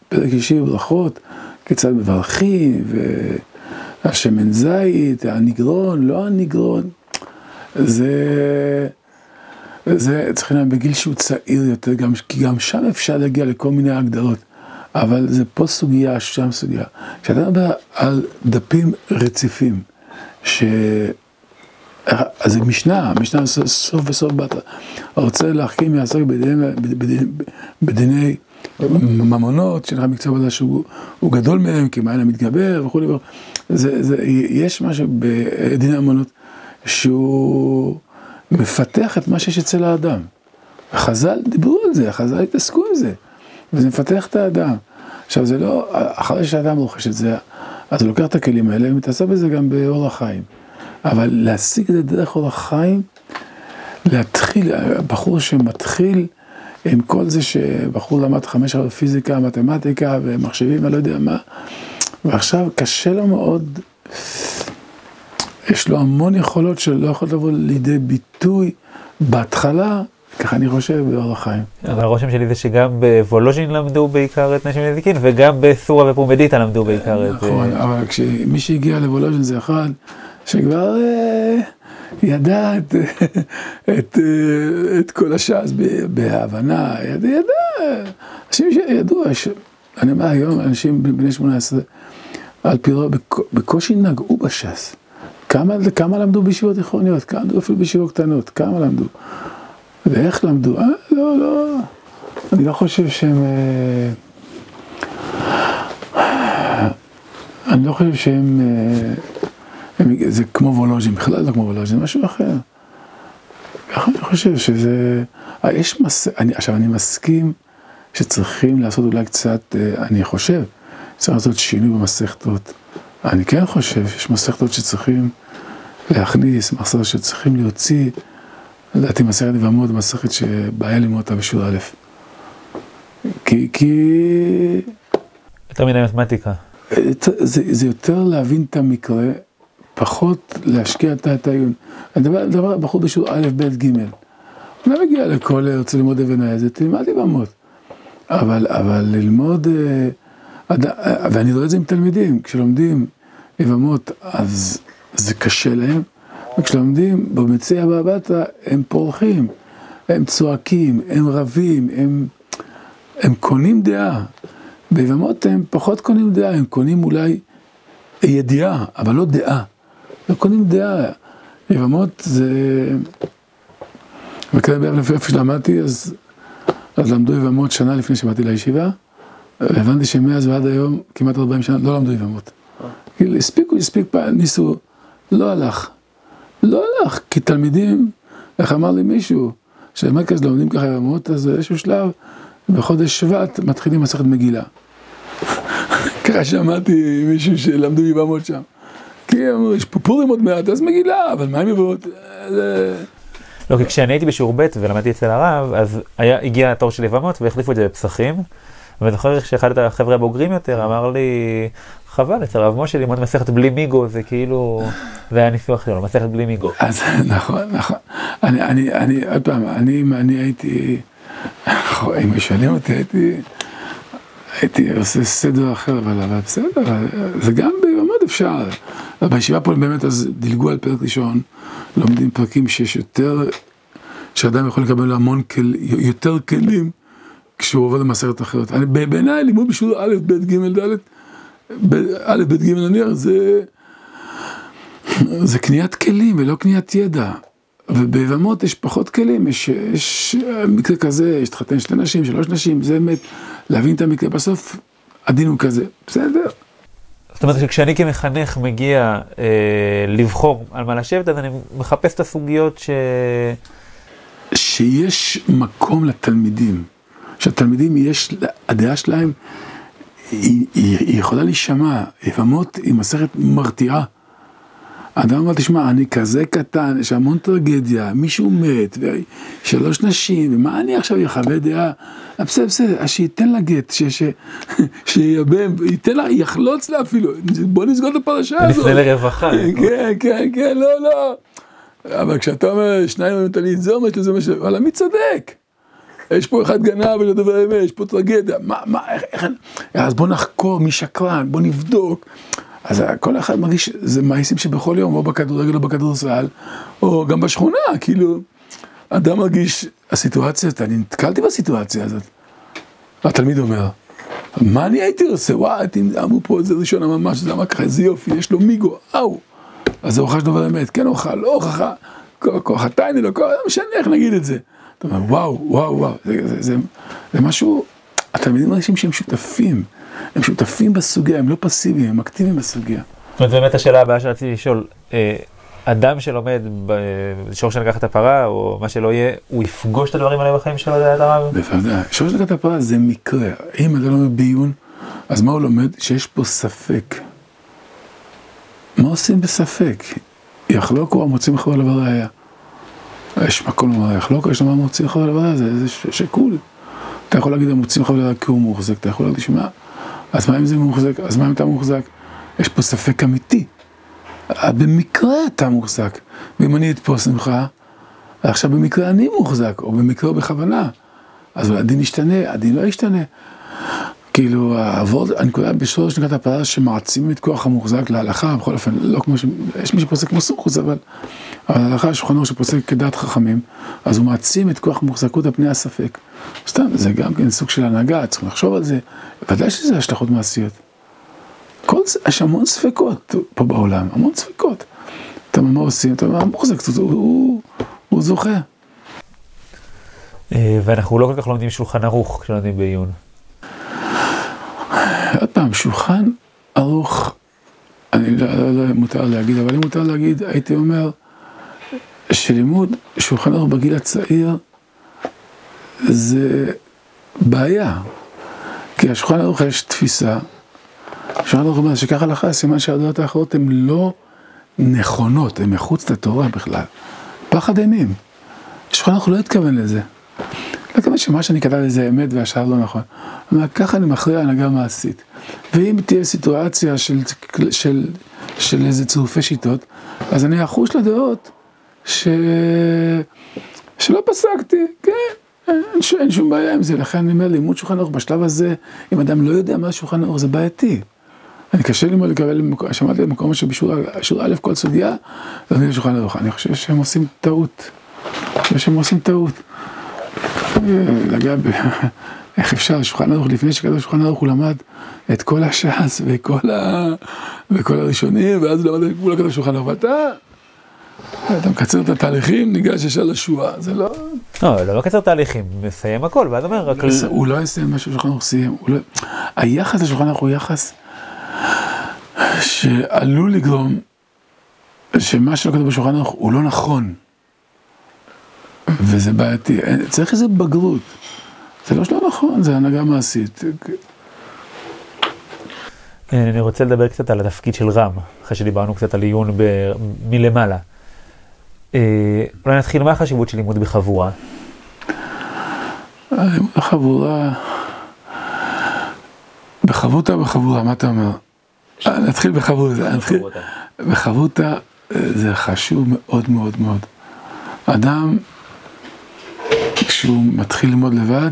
פרק אישי בברכות, כיצד מברכים, והשמן זית, הנגרון, לא הנגרון, זה, זה צריך להיות בגיל שהוא צעיר יותר, גם, כי גם שם אפשר להגיע לכל מיני הגדרות, אבל זה פה סוגיה, שם סוגיה. כשאתה מדבר על דפים רציפים, ש... אז זה משנה, משנה סוף וסוף באת, רוצה להחכים יעסוק בדיני, בדיני, בדיני ממונות, שאין לך מקצוע בזה שהוא גדול מהם, כי מעלה מתגבר וכולי, זה, יש משהו בדיני ממונות שהוא מפתח את מה שיש אצל האדם. החז"ל דיברו על זה, החז"ל התעסקו עם זה, וזה מפתח את האדם. עכשיו זה לא, אחרי שאדם רוכש את זה, אז הוא לוקח את הכלים האלה ומתעסק בזה גם באורח חיים. אבל להשיג את זה דרך אורח חיים, להתחיל, בחור שמתחיל עם כל זה שבחור למד חמש שעות פיזיקה, מתמטיקה ומחשבים, אני לא יודע מה, ועכשיו קשה לו מאוד, יש לו המון יכולות שלא יכולות לבוא לידי ביטוי בהתחלה, ככה אני חושב באורח חיים. אבל הרושם שלי זה שגם בוולוז'ין למדו בעיקר את נשים נזיקין, וגם בסורה ופומדיטה למדו בעיקר את... נכון, אבל כשמי שהגיע לוולוז'ין זה אחד שכבר... ידע את, את, את כל הש"ס בהבנה, ידע, ידע, אנשים שידעו, אני אומר היום, אנשים בני 18, על פי רוב בקושי נגעו בש"ס. כמה, כמה למדו בישיבות תיכוניות, כמה למדו אפילו בישיבות קטנות, כמה למדו, ואיך למדו, אה, לא, לא, אני לא חושב שהם, אה, אני לא חושב שהם, אה, זה כמו וולוז'ין, בכלל לא כמו וולוז'ין, משהו אחר. ככה אני חושב שזה, אה, יש מס... אני, עכשיו אני מסכים שצריכים לעשות אולי קצת, אה, אני חושב, צריך לעשות שינוי במסכתות. אני כן חושב שיש מסכתות שצריכים להכניס, מסכתות שצריכים להוציא, לדעתי מסכת נבמות, מסכת שבעיה ללמוד אותה בשיעור א'. כי, כי... יותר מדי מתמטיקה. זה, זה יותר להבין את המקרה, פחות להשקיע את העיון. מדבר על בחור בשיעור א', ב', ג'. לא מגיע לכל, רוצה ללמוד אבן העזת, תלמד יבמות. אבל, אבל ללמוד, ואני רואה את זה עם תלמידים, כשלומדים יבמות אז זה קשה להם, וכשלומדים במציע הבא בתרא הם פורחים, הם צועקים, הם רבים, הם, הם קונים דעה. ביבמות הם פחות קונים דעה, הם קונים אולי ידיעה, אבל לא דעה. לא קונים דעה. יבמות זה... וכאלה בערב איפה שלמדתי, אז, אז למדו יבמות שנה לפני שבאתי לישיבה, והבנתי שמאז ועד היום, כמעט 40 שנה, לא למדו יבמות. כאילו, הספיקו, הספיק ניסו, לא הלך. לא הלך, כי תלמידים, איך אמר לי מישהו, שבאמת כזה לומדים ככה יבמות, אז איזשהו שלב, בחודש שבט מתחילים מסכת מגילה. ככה שמעתי מישהו שלמדו יבמות שם. כי אמרו, יש פה פורים עוד מעט, אז מגילה, אבל מה עם יבמות? לא, כי כשאני הייתי בשיעור ב' ולמדתי אצל הרב, אז היה, הגיע התור של יבמות והחליפו את זה בפסחים. ואני זוכר שאחד החבר'ה הבוגרים יותר אמר לי, חבל, אצל הרב משה ללמוד מסכת בלי מיגו, זה כאילו, זה היה הניסוח שלו, מסכת בלי מיגו. אז נכון, נכון. אני, אני, אני, עוד פעם, אני, אני הייתי, אם משנים אותי, הייתי, הייתי עושה סדר אחר, אבל, אבל בסדר, זה גם בימות אפשר. בישיבה פה באמת אז דילגו על פרק ראשון, לומדים פרקים שיש יותר, שאדם יכול לקבל המון כל, יותר כלים כשהוא עובר למסכת אחרת. בעיניי לימוד בשיעור א', ב', ג', ד', א', ב', ג', נניח, זה, זה קניית כלים ולא קניית ידע. וביבמות יש פחות כלים, יש, יש מקרה כזה, יש תחתן שתי נשים, שלוש נשים, זה באמת, להבין את המקרה, בסוף הדין הוא כזה, בסדר. זאת אומרת שכשאני כמחנך מגיע אה, לבחור על מה לשבת, אז אני מחפש את הסוגיות ש... שיש מקום לתלמידים, שהתלמידים יש, הדעה שלהם, היא, היא, היא יכולה להישמע, יבמות היא מסכת מרתיעה. האדם אומר, תשמע, אני כזה קטן, יש המון טרגדיה, מישהו מת, ושלוש נשים, ומה אני עכשיו אחווה דעה? בסדר, בסדר, אז שייתן לה גט, שייבם, ייתן לה, יחלוץ לה אפילו, בוא נסגור את הפרשה הזאת. נפנה לרווחה. כן, כן, כן, לא, לא. אבל כשאתה אומר, שניים נתן לי את זה, אומר שזה מה ש... וואלה, מי צודק? יש פה אחד גנב ולא דבר אמת, יש פה טרגדיה, מה, מה, איך, איך, אז בוא נחקור מי שקרן, בוא נבדוק. אז כל אחד מרגיש, זה מעשים שבכל יום, או בכדורגל או בכדורסל, או גם בשכונה, כאילו, אדם מרגיש, הסיטואציה, אני נתקלתי בסיטואציה הזאת. התלמיד אומר, מה אני הייתי עושה? וואי, אמרו פה איזה ראשון ממש, זה אמר ככה, איזה יופי, יש לו מיגו, אאו. אז זה הוכחה שדבר אמת, כן הוכחה, לא הוכחה, כוחתני, לא לא משנה איך נגיד את זה. אתה אומר, וואו, וואו, וואו, זה, זה, זה, זה משהו, התלמידים מרגישים שהם שותפים. הם שותפים בסוגיה, הם לא פסיביים, הם אקטיביים בסוגיה. זאת אומרת, באמת השאלה הבאה שרציתי לשאול, אה, אדם שלומד בשורש לקחת הפרה, או מה שלא יהיה, הוא יפגוש את הדברים האלה בחיים שלו, לדעת הרב? בוודאי, שורש לקחת הפרה זה מקרה. אם אתה לומד בעיון, אז מה הוא לומד? שיש פה ספק. מה עושים בספק? יחלוקו או מוצאים חבר לבראיה. יש מקום לומר יחלוקו, יש לומר מוצאים חבר לבראיה, זה שקול. אתה יכול להגיד המוצאים חבר לבראיה כי הוא מוחזק, אתה יכול להגיד, שמע, אז מה אם זה מוחזק? אז מה אם אתה מוחזק? יש פה ספק אמיתי. במקרה אתה מוחזק. ואם אני אתפוס ממך, עכשיו במקרה אני מוחזק, או במקרה או בכוונה. אז הדין ישתנה, הדין לא ישתנה. כאילו, העבוד, הנקודה בשורש שנקראת הפעלה שמעצימים את כוח המוחזק להלכה, בכל אופן, לא כמו ש... יש מי שפוסק כמו סוכוס, אבל... אבל ההלכה השולחן שפוסק כדעת חכמים, אז הוא מעצים את כוח המוחזקות על פני הספק. סתם, זה גם כן סוג של הנהגה, צריכים לחשוב על זה. ודאי שזה השלכות מעשיות. כל זה, יש המון ספקות פה בעולם, המון ספקות. אתה אומר, מה עושים? אתה אומר, מוחזק, הוא, הוא זוכה. אה, ואנחנו לא כל כך לומדים שולחן ערוך כשלומדים בעיון. עוד פעם, שולחן ערוך, אני לא, לא, לא מותר להגיד, אבל אם מותר להגיד, הייתי אומר, שלימוד שולחן ערוך בגיל הצעיר זה בעיה. כי השולחן ערוך יש תפיסה, השולחן ערוך אומר שככה הלכה, סימן שהדעות האחרות הן לא נכונות, הן מחוץ לתורה בכלל. פחד אימים. השולחן ערוך לא התכוון לזה. לא התכוון שמה שאני כתב לזה אמת והשאר לא נכון. אומר, ככה אני מכריע הנהגה מעשית. ואם תהיה סיטואציה של, של, של, של איזה צירופי שיטות, אז אני אחוש לדעות ש... שלא פסקתי, כן. אין, אין שום בעיה עם זה, לכן אני אומר, לימוד שולחן ערוך בשלב הזה, אם אדם לא יודע מה שולחן ערוך, זה בעייתי. אני קשה לי מאוד לקבל, שמעתי במקום שבשיעור א' כל סוגיה, זה לא שולחן ערוך. אני חושב שהם עושים טעות. אני חושב שהם עושים טעות. לגבי, איך אפשר, שולחן ערוך, לפני שכתב שולחן ערוך הוא למד את כל הש"ס וכל, ה... וכל הראשונים, ואז הוא למד את כולה כתב שולחן ערוך, ואתה... אתה מקצר את התהליכים, ניגש ישר לשואה, זה לא... לא, לא מקצר תהליכים, מסיים הכל, ואז אומר רק... הוא לא יסיים מה ששולחן ערוך סיים, לא- היחס לשולחן ערוך הוא יחס שעלול לגרום שמה שלא כתוב בשולחן ערוך הוא לא נכון. וזה בעייתי, צריך איזה בגרות. זה לא שלא נכון, זה הנהגה מעשית. אני רוצה לדבר קצת על התפקיד של רם, אחרי שדיברנו קצת על עיון. מלמעלה. אה, אולי נתחיל מה החשיבות של לימוד בחבורה? לימוד בחבורה, בחברותה בחבורה, מה אתה אומר? נתחיל בחברותה, נתחיל, בחברותה זה חשוב מאוד מאוד מאוד. אדם, כשהוא מתחיל ללמוד לבד,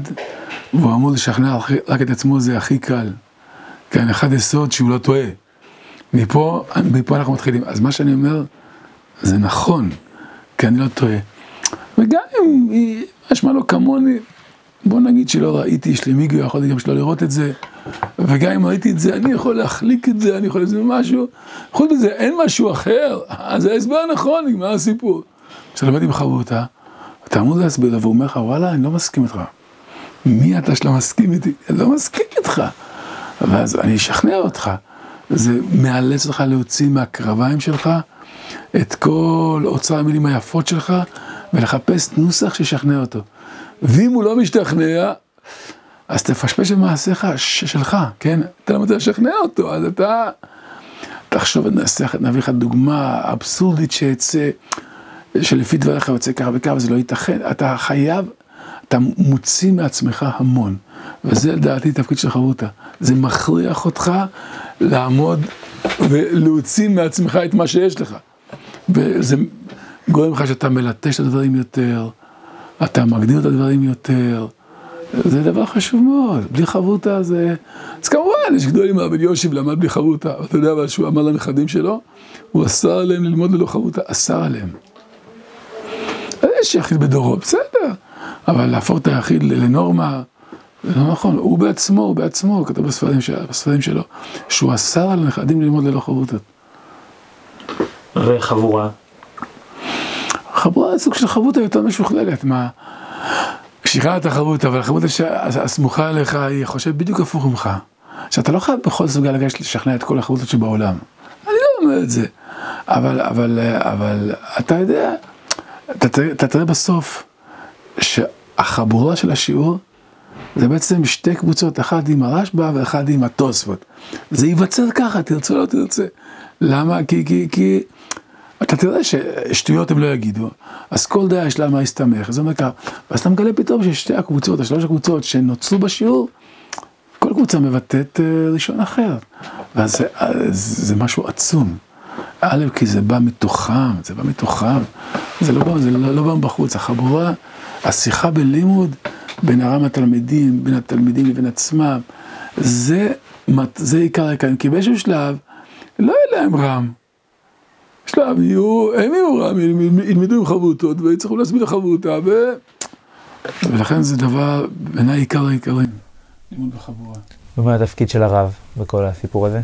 והוא אמור לשכנע רק את עצמו, זה הכי קל. כן, אחד יסוד שהוא לא טועה. מפה, מפה אנחנו מתחילים. אז מה שאני אומר, זה נכון. כי אני לא טועה. וגם אם היא משמע לו כמוני, בוא נגיד שלא ראיתי, יש לי מיגו, יכולתי גם שלא לראות את זה, וגם אם ראיתי את זה, אני יכול להחליק את זה, אני יכול לעשות משהו, חוץ מזה, אין משהו אחר, אז ההסבר הנכון, נגמר הסיפור. כשאתה לומד עם חברותה, אתה אמור להסביר לו, והוא אומר לך, וואלה, אני לא מסכים איתך. מי אתה שלא מסכים איתי? אני לא מסכים איתך. ואז אני אשכנע אותך. זה מאלץ אותך להוציא מהקרביים שלך את כל אוצר המילים היפות שלך, ולחפש נוסח שישכנע אותו. ואם הוא לא משתכנע, אז תפשפש במעשיך שלך, כן? אתה לא מצליח לשכנע אותו, אז אתה... תחשוב, ננסח, נביא לך דוגמה אבסורדית שיצא, שלפי דבריך יוצא ככה וככה, וזה לא ייתכן. אתה חייב, אתה מוציא מעצמך המון. וזה לדעתי תפקיד של חברותה. זה מכריח אותך לעמוד ולהוציא מעצמך את מה שיש לך. וזה גורם לך שאתה מלטש את הדברים יותר, אתה מגדיר את הדברים יותר, זה דבר חשוב מאוד, בלי חברותה זה... אז כמובן, יש גדולים, הרב אליושיב למד בלי חברותה, אתה יודע מה שהוא אמר לנכדים שלו? הוא אסר עליהם ללמוד ללא חברותה, אסר עליהם. יש יחיד בדורו, בסדר, אבל להפוך את היחיד לנורמה, זה לא נכון, הוא בעצמו, הוא בעצמו, כתב בספרים, בספרים שלו, שהוא אסר על הנכדים ללמוד ללא חברותה. וחבורה? חבורה סוג של חברותה יותר משוכללת, מה... קשיחה את החברותה, אבל החברותה הסמוכה עליך היא חושבת בדיוק הפוך ממך. שאתה לא חייב בכל סוגיה לגשת לשכנע את כל החברותות שבעולם. אני לא אומר את זה. אבל, אבל, אבל, אתה יודע, אתה, אתה תראה בסוף שהחבורה של השיעור זה בעצם שתי קבוצות, אחת עם הרשב"א ואחת עם התוספות. זה ייווצר ככה, תרצה או לא תרצה. למה? כי, כי, כי אתה תראה ששטויות הם לא יגידו, אז כל דעה יש לה מה להסתמך, זה אומר ככה, ואז אתה מגלה פתאום ששתי הקבוצות, השלוש הקבוצות שנוצרו בשיעור, כל קבוצה מבטאת אה, ראשון אחר, ואז זה, זה משהו עצום. א', כי זה בא מתוכם, זה בא מתוכם, זה לא בא, זה לא, לא בא בחוץ, החבורה, השיחה בלימוד בין הרם התלמידים, בין התלמידים לבין עצמם, זה, זה עיקר העיקר, כי באיזשהו שלב לא יהיה להם רם. שלב יהיו, הם יהיו רם, ילמדו עם חברותות ויצטרכו להסביר לחברותה ו... ולכן זה דבר, בעיניי עיקר העיקרים, לימוד בחבורה. ומה התפקיד של הרב בכל הסיפור הזה?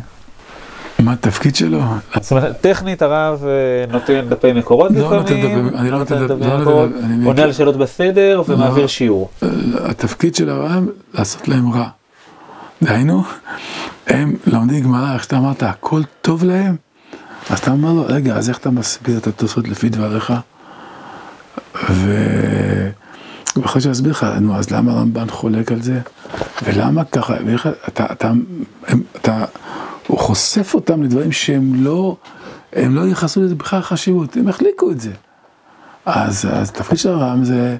מה התפקיד שלו? זאת אומרת, טכנית הרב אה, נותן דפי מקורות לא לפעמים, אני לא נותן דפ- דפי לא מקורות, עונה על שאלות בסדר ומעביר שיעור. התפקיד של הרב לעשות להם רע. דהיינו, הם לומדים גמרא, איך שאתה אמרת, הכל טוב להם, אז אתה אומר לו, רגע, אז איך אתה מסביר את התוספות לפי דבריך? ו... הוא יכול להסביר לך, נו, אז למה הרמב"ן חולק על זה? ולמה ככה? ואיך, אתה, אתה, הם, אתה, הוא חושף אותם לדברים שהם לא, הם לא ייחסו לזה בכלל חשיבות, הם החליקו את זה. אז התפקיד של הרם זה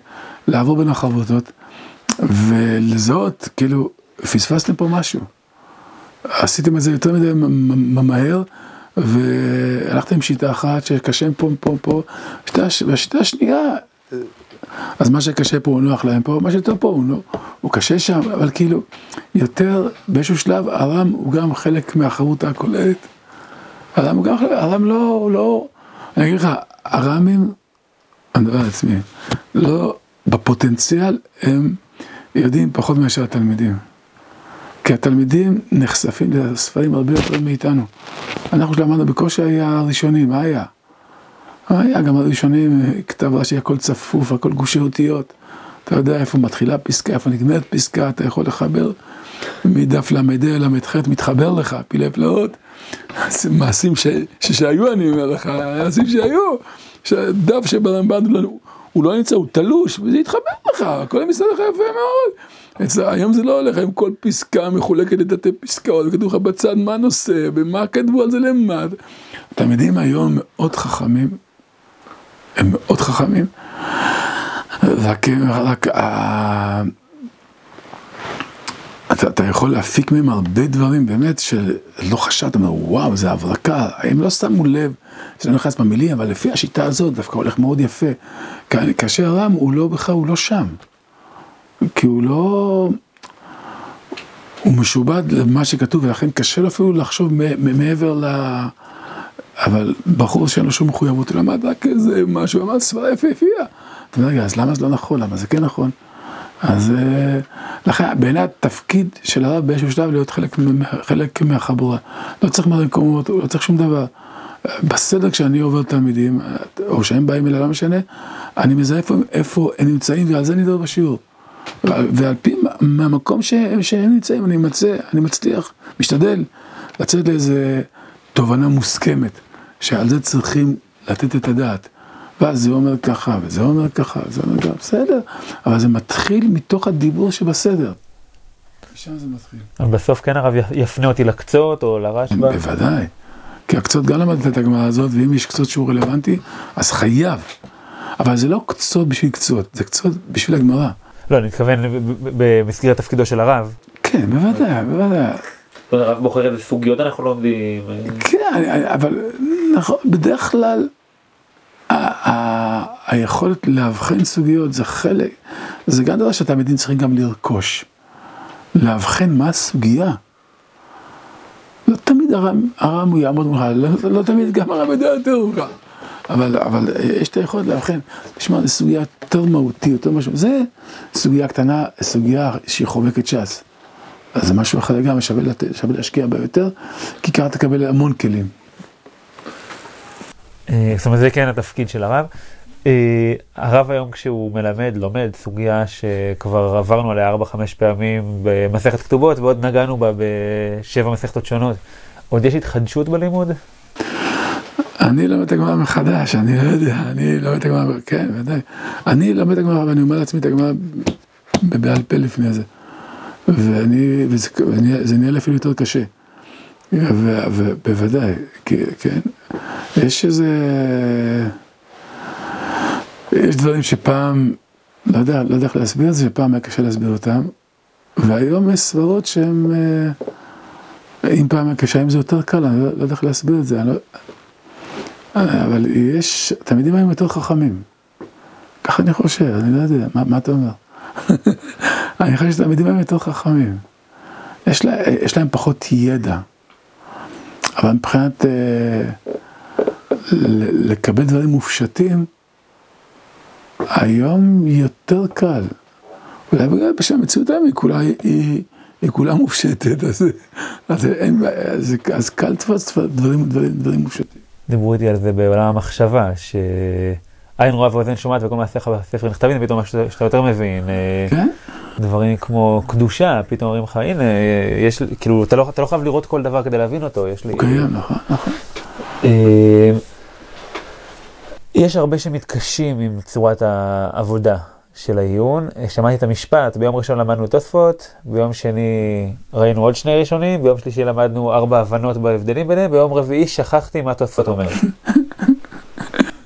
לעבור בין החברותות ולזהות, כאילו, פספסתם פה משהו. עשיתם את זה יותר מדי מהר, והלכתם עם שיטה אחת שקשה פה, פה, פה, השיטה הש- והשיטה השנייה, אז מה שקשה פה הוא נוח להם פה, מה שיותר פה הוא, הוא קשה שם, אבל כאילו, יותר, באיזשהו שלב, הרם הוא גם חלק מהחרותה הכוללת. הרם הוא גם חלק, הרם לא, לא, אני אגיד לך, הרמים, אני מדבר על עצמי, לא, בפוטנציאל הם יודעים פחות מאשר התלמידים. כי התלמידים נחשפים לספרים הרבה יותר מאיתנו. אנחנו שלמדנו בקושי היה הראשונים, מה היה? היה גם הראשונים, כתב רש"י, הכל צפוף, הכל גושי אותיות. אתה יודע איפה מתחילה פסקה, איפה נגמרת פסקה, אתה יכול לחבר מדף ל"ה ל"ח, מתחבר לך, פילי פלאות. מעשים ש, שהיו, אני אומר לך, מעשים שהיו. שהדף שברמב"ן לא- הוא לא נמצא, הוא תלוש, וזה יתחבר לך, הכל מסתדר לך יפה מאוד. אצל- היום זה לא הולך, עם כל פסקה מחולקת לתתי פסקאות, וכתוב לך בצד מה הנושא, ומה כתבו על זה למטה. התלמידים היום מאוד חכמים, הם מאוד חכמים, רק, רק ה- אתה, אתה יכול להפיק מהם הרבה דברים באמת שלא חשבת, אתה אומר וואו זה הברקה, הם לא שמו לב, זה לא נכנס במילים, אבל לפי השיטה הזאת דווקא הולך מאוד יפה. כאשר הרם הוא לא בכלל, הוא לא שם. כי הוא לא... הוא משובד למה שכתוב, ולכן קשה לו אפילו לחשוב מעבר ל... אבל בחור שאין לו שום מחויבות, הוא למד רק איזה משהו, אמר סברה יפהפייה. אתה אומר, רגע, אז למה זה לא נכון? למה זה כן נכון? אז אה, לכן בעיניי התפקיד של הרב באיזשהו שלב להיות חלק, חלק מהחבורה. לא צריך מקומות, לא צריך שום דבר. בסדר כשאני עובר תלמידים, או שהם באים אליי, לא משנה, אני מזהה איפה, איפה הם נמצאים ועל זה אני אדבר בשיעור. ועל פי מהמקום שהם, שהם נמצאים, אני מצא, אני מצליח, משתדל לצאת לאיזה תובנה מוסכמת, שעל זה צריכים לתת את הדעת. ואז זה אומר ככה, וזה אומר ככה, וזה אומר ככה, בסדר, אבל זה מתחיל מתוך הדיבור שבסדר. שם זה מתחיל. אבל בסוף כן הרב יפנה אותי לקצות או לרשב"א. בוודאי. כי הקצות גם למדת את הגמרא הזאת, ואם יש קצות שהוא רלוונטי, אז חייב. אבל זה לא קצות בשביל קצות, זה קצות בשביל הגמרא. לא, אני מתכוון במסגרת תפקידו של הרב. כן, בוודאי, בוודאי. הרב בוחר איזה סוגיות אנחנו לומדים. כן, אני- אבל נכון, בדרך כלל היכולת לאבחן סוגיות זה חלק, זה גם דבר שהתלמידים צריכים גם לרכוש. לאבחן מה הסוגיה. לא תמיד הרם, הוא יעמוד מולך, לא, לא תמיד גם הרם יודע יותר ממך. אבל, אבל יש את היכולת לאבחן, תשמע, זו סוגיה יותר מהותית, יותר משהו, זה סוגיה קטנה, סוגיה שהיא חובקת ש"ס. אז זה משהו אחר לגמרי, שווה, שווה להשקיע בה יותר, כי ככה תקבל המון כלים. אה, זאת אומרת, זה כן התפקיד של הרב. אה, הרב היום כשהוא מלמד, לומד סוגיה שכבר עברנו עליה 4-5 פעמים במסכת כתובות ועוד נגענו בה בשבע מסכתות שונות. עוד יש התחדשות בלימוד? אני לומד את הגמרא מחדש, אני לא יודע, אני לומד את הגמרא, כן, ודאי. אני לומד את הגמרא ואני אומר לעצמי את הגמרא ב- בעל פה לפני זה. ואני, וזה ואני- זה נהיה לי אפילו יותר קשה. ובוודאי, כן. יש איזה... יש דברים שפעם, לא יודע, לא יודע איך להסביר את זה, שפעם היה קשה להסביר אותם, והיום יש סברות שהן... אה, אם פעם היה קשה, אם זה יותר קל, אני לא, לא יודע איך להסביר את זה. אני לא, אבל יש, תלמידים היום יותר חכמים. ככה אני חושב, אני לא יודע, מה, מה אתה אומר? אני חושב שתלמידים היום יותר חכמים. יש, לה, יש להם פחות ידע. אבל מבחינת אה, לקבל דברים מופשטים, היום יותר קל. אולי בגלל שהמציאות היום היא כולה היא, היא, היא כולה מופשטת, אז, אז, אין, אז, אז קל לתפוס דברים, דברים, דברים מופשטים. דיברו איתי על זה בעולם המחשבה, שעין רואה ואוזן שומעת וכל מעשיך בספר נכתבים, פתאום שאתה יותר מבין. אה, כן? דברים כמו קדושה, פתאום אומרים לך, הנה, יש, כאילו, אתה לא, אתה לא חייב לראות כל דבר כדי להבין אותו, יש לי... קיים, נכון, נכון. אה, יש הרבה שמתקשים עם צורת העבודה של העיון. שמעתי את המשפט, ביום ראשון למדנו תוספות, ביום שני ראינו עוד שני ראשונים, ביום שלישי למדנו ארבע הבנות בהבדלים ביניהם, ביום רביעי שכחתי מה תוספות אומר.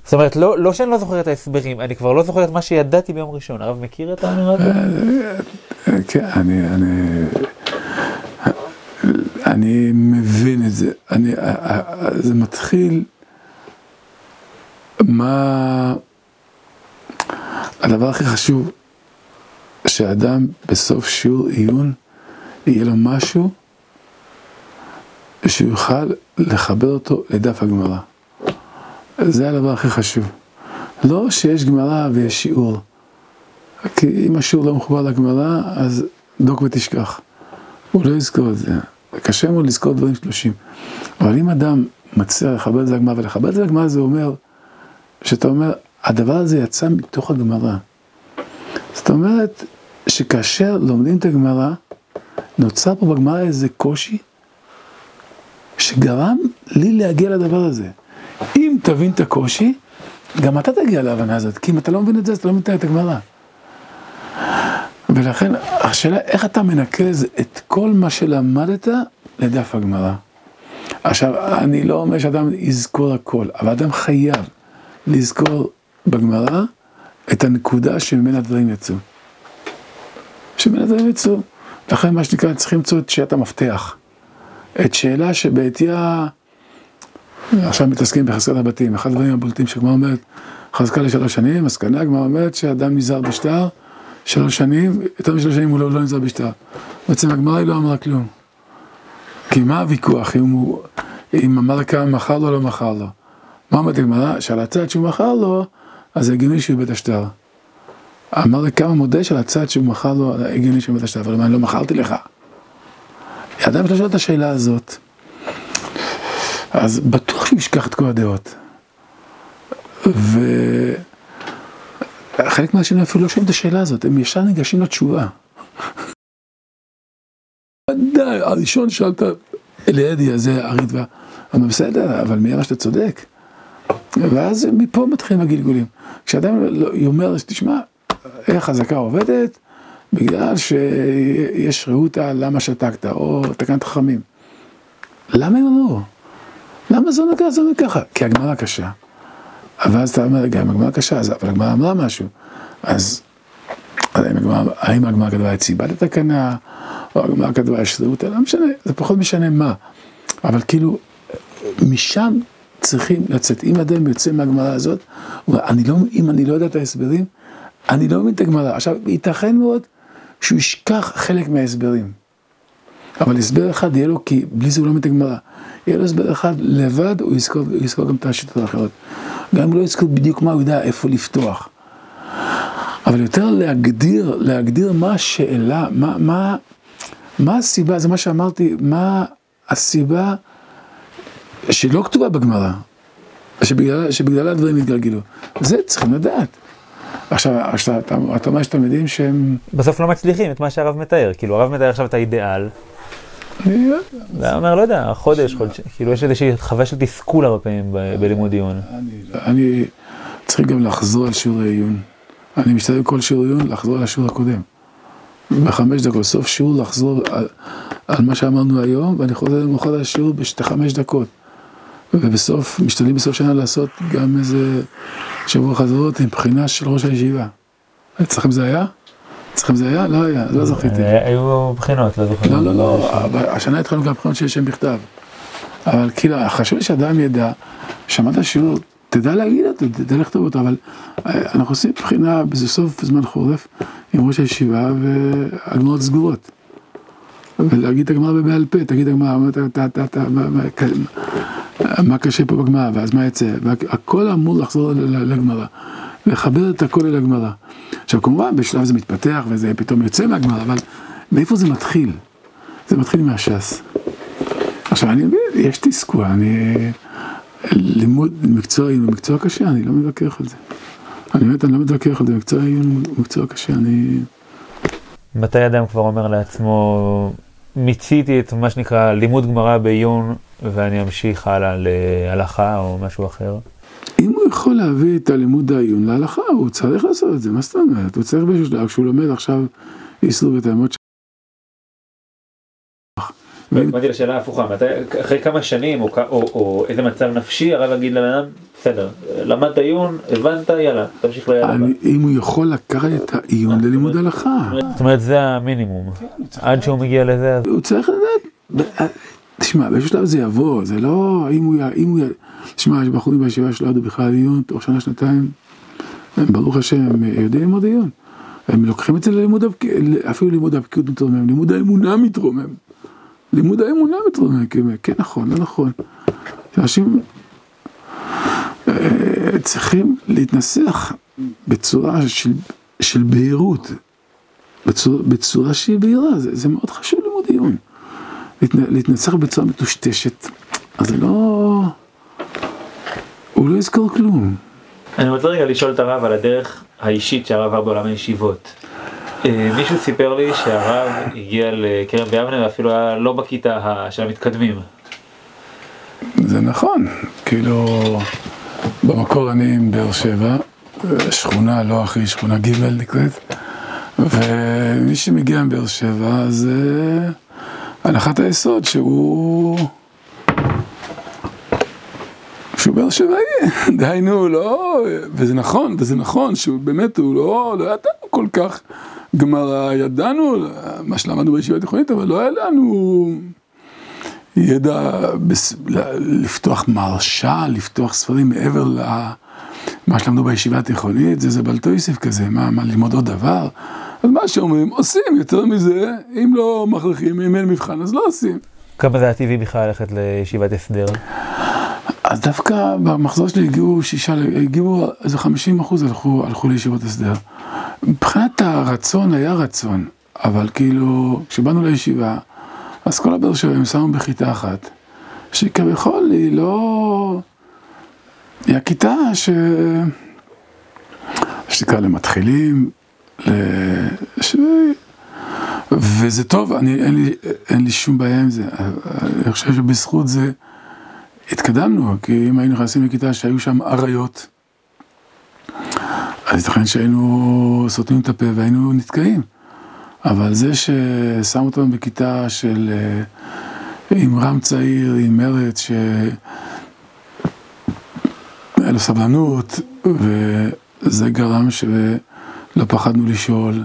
זאת אומרת, לא, לא שאני לא זוכר את ההסברים, אני כבר לא זוכר את מה שידעתי ביום ראשון. הרב מכיר את האמירה הזאת? כן, אני, אני, אני מבין את זה. אני, זה מתחיל, מה, הדבר הכי חשוב, שאדם בסוף שיעור עיון, יהיה לו משהו שהוא יוכל לחבר אותו לדף הגמרא. זה הדבר הכי חשוב. לא שיש גמרא ויש שיעור. כי אם השיעור לא מחובר לגמרא, אז דוק ותשכח. הוא לא יזכור את זה. קשה מאוד לזכור דברים שלושים. אבל אם אדם מצליח לחבר את זה לגמרא, ולחבר את זה לגמרא זה אומר, שאתה אומר, הדבר הזה יצא מתוך הגמרא. זאת אומרת, שכאשר לומדים את הגמרא, נוצר פה בגמרא איזה קושי, שגרם לי להגיע לדבר הזה. תבין את הקושי, גם אתה תגיע להבנה הזאת, כי אם אתה לא מבין את זה, אז אתה לא מבין את הגמרא. ולכן, השאלה, איך אתה מנקז את כל מה שלמדת לדף הגמרא? עכשיו, אני לא אומר שאדם יזכור הכל, אבל אדם חייב לזכור בגמרא את הנקודה שממנה הדברים יצאו. שממנה הדברים יצאו. לכן מה שנקרא, צריכים למצוא את שאלת המפתח. את שאלה שבעטיה... עכשיו מתעסקים בחזקת הבתים, אחד הדברים הבולטים שהגמרא אומרת, חזקה לשלוש שנים, מסקנה, הגמרא אומרת שאדם נזהר בשטר, שלוש שנים, יותר משלוש שנים הוא לא, לא נזהר בשטר. בעצם הגמרא היא לא אמרה כלום. כי מה הוויכוח, אם הוא, אם אמר כמה מכר לו או לא מכר לו. מה אומרת הגמרא? שעל הצד שהוא מכר לו, אז הגיוני שהוא איבד השטר. אמר כמה מודה שעל הצד שהוא מכר לו, הגיוני שהוא איבד השטר, אבל אני לא מכרתי לך. אדם שלא שואל את השאלה הזאת. אז בטוח שהוא ישכח את כל הדעות. וחלק מהאנשים אפילו לא שואלים את השאלה הזאת, הם ישר ניגשים לתשובה. ודאי, הראשון שאלת, אליעדי הזה, הריטווה, אמר בסדר, אבל מי אמר שאתה צודק? ואז מפה מתחילים הגלגולים. כשאדם לא, אומר, תשמע, איך חזקה עובדת? בגלל שיש רעותה למה שתקת, או תקנת חכמים. למה הם אמרו? למה זה אומר ככה, זה אומר ככה? כי הגמרא קשה. אבל אז אתה אומר, גם הגמרא קשה, אבל הגמרא אמרה משהו. אז האם הגמרא כתבה את סיבת התקנה, או הגמרא כתבה יש רעותה, לא משנה, זה פחות משנה מה. אבל כאילו, משם צריכים לצאת. אם אדם יוצא מהגמרא הזאת, אני לא, אם אני לא יודע את ההסברים, אני לא מבין את הגמרא. עכשיו, ייתכן מאוד שהוא ישכח חלק מההסברים. אבל הסבר אחד יהיה לו, כי בלי זה הוא לא מבין את הגמרא. יהיה לו הסבר אחד לבד, הוא יזכור, הוא יזכור גם את השיטות האחרות. גם אם לא יזכור בדיוק מה הוא יודע, איפה לפתוח. אבל יותר להגדיר, להגדיר מה השאלה, מה, מה, מה הסיבה, זה מה שאמרתי, מה הסיבה שלא כתובה בגמרא, שבגלל, שבגללה הדברים התגלגלו. זה צריכים לדעת. עכשיו, אתה, אתה, אומר שאתם יודעים שהם... בסוף לא מצליחים את מה שהרב מתאר, כאילו הרב מתאר עכשיו את האידיאל. הוא אומר, לא יודע, חודש, חודש, כאילו יש איזושהי חוויה של תסכול הרבה פעמים בלימוד עיון. אני צריך גם לחזור על שיעורי עיון. אני משתדל כל שיעור עיון לחזור על השיעור הקודם. בחמש דקות, סוף שיעור לחזור על, על מה שאמרנו היום, ואני חוזר למחרת השיעור בשתי חמש דקות. ובסוף, משתדלים בסוף שנה לעשות גם איזה שבוע חזרות עם בחינה של ראש הישיבה. אצלכם זה היה? אצלכם זה היה? לא היה, לא זכיתי. אה, היו בחינות, לא זוכר. לא, לא, לא, השנה התחלנו גם בחינות שיש שם בכתב. אבל כאילו, חשוב לי שאדם ידע, שמעת שיעור, תדע להגיד אותו, תדע לכתוב אותו, אבל אה, אנחנו עושים בחינה בסוף זמן חורף עם ראש הישיבה והגמרות סגורות. ולהגיד את הגמרא בעל פה, תגיד הגמרא, מה קשה פה בגמרא, ואז מה יצא, והכל אמור לחזור לגמרא, לחבר את הכל אל הגמרא. עכשיו כמובן בשלב זה מתפתח וזה פתאום יוצא מהגמרא, אבל מאיפה זה מתחיל? זה מתחיל מהש"ס. עכשיו, אני מבין, יש תסכול, אני... לימוד מקצוע עיון הוא מקצוע קשה, אני לא מתווכח על זה. אני באמת, אני לא מתווכח על זה, מקצוע עיון הוא מקצוע קשה, אני... מתי אדם כבר אומר לעצמו, מיציתי את מה שנקרא לימוד גמרא בעיון, ואני אמשיך הלאה להלכה או משהו אחר? אם הוא יכול להביא את הלימוד העיון להלכה, הוא צריך לעשות את זה, מה זאת אומרת? הוא צריך באיזשהו שלב, כשהוא לומד עכשיו איסור וטעמות ש... התכוונתי לשאלה הפוכה, אחרי כמה שנים או איזה מצב נפשי הרב יגיד לבן אדם, בסדר, למדת עיון, הבנת, יאללה, תמשיך ליד אם הוא יכול לקחת את העיון ללימוד הלכה. זאת אומרת זה המינימום, עד שהוא מגיע לזה. הוא צריך לדעת, תשמע, באיזשהו שלב זה יבוא, זה לא, אם הוא, תשמע, יש בחורים בישיבה שלא ידעו בכלל עיון, תוך שנה, שנתיים, הם ברוך השם, הם יודעים ללמוד עיון. הם לוקחים את זה ללימוד, אפילו לימוד הבקיאות מתרומם, לימוד האמונה מתרומם. לימוד האמונה מתרומם, כן נכון, לא נכון. אנשים אה, צריכים להתנסח בצורה של, של בהירות, בצורה, בצורה שהיא בהירה, זה, זה מאוד חשוב לימוד עיון. להתנסח בצורה מטושטשת, אז זה לא... הוא לא יזכור כלום. אני רוצה רגע לשאול את הרב על הדרך האישית שהרב עבר בעולם הישיבות. אה, מישהו סיפר לי שהרב הגיע לכרם ביבנה ואפילו היה לא בכיתה של המתקדמים. זה נכון, כאילו במקור אני עם באר שבע, שכונה לא הכי שכונה ג' נקראת, ומי שמגיע עם באר שבע זה הנחת היסוד שהוא... באר שבעי, דהיינו, לא, וזה נכון, וזה נכון, שהוא באמת, הוא לא, לא ידענו כל כך גמרא, ידענו מה שלמדנו בישיבה התיכונית, אבל לא היה לנו ידע בס... לפתוח מרשה, לפתוח ספרים מעבר למה שלמדנו בישיבה התיכונית, זה זה בלטויסף כזה, מה, מה ללמוד עוד דבר? אז מה שאומרים, עושים יותר מזה, אם לא מכריחים, אם אין מבחן, אז לא עושים. כמה זה היה טבעי בכלל ללכת לישיבת הסדר? אז דווקא במחזור שלי הגיעו שישה, הגיעו איזה חמישים אחוז הלכו, הלכו לישיבות הסדר. מבחינת הרצון היה רצון, אבל כאילו, כשבאנו לישיבה, אז כל הבאר שבע הם שמו בכיתה אחת, שכביכול היא לא... היא הכיתה ש... שתקרא למתחילים, ש... וזה טוב, אני, אין, לי, אין לי שום בעיה עם זה, אני חושב שבזכות זה התקדמנו, כי אם היינו נכנסים לכיתה שהיו שם אריות, אז ייתכן שהיינו סותמים את הפה והיינו נתקעים. אבל זה ששם אותנו בכיתה של... אה, עם רם צעיר, עם מרץ, שהיה לו סבלנות, וזה גרם שלא פחדנו לשאול,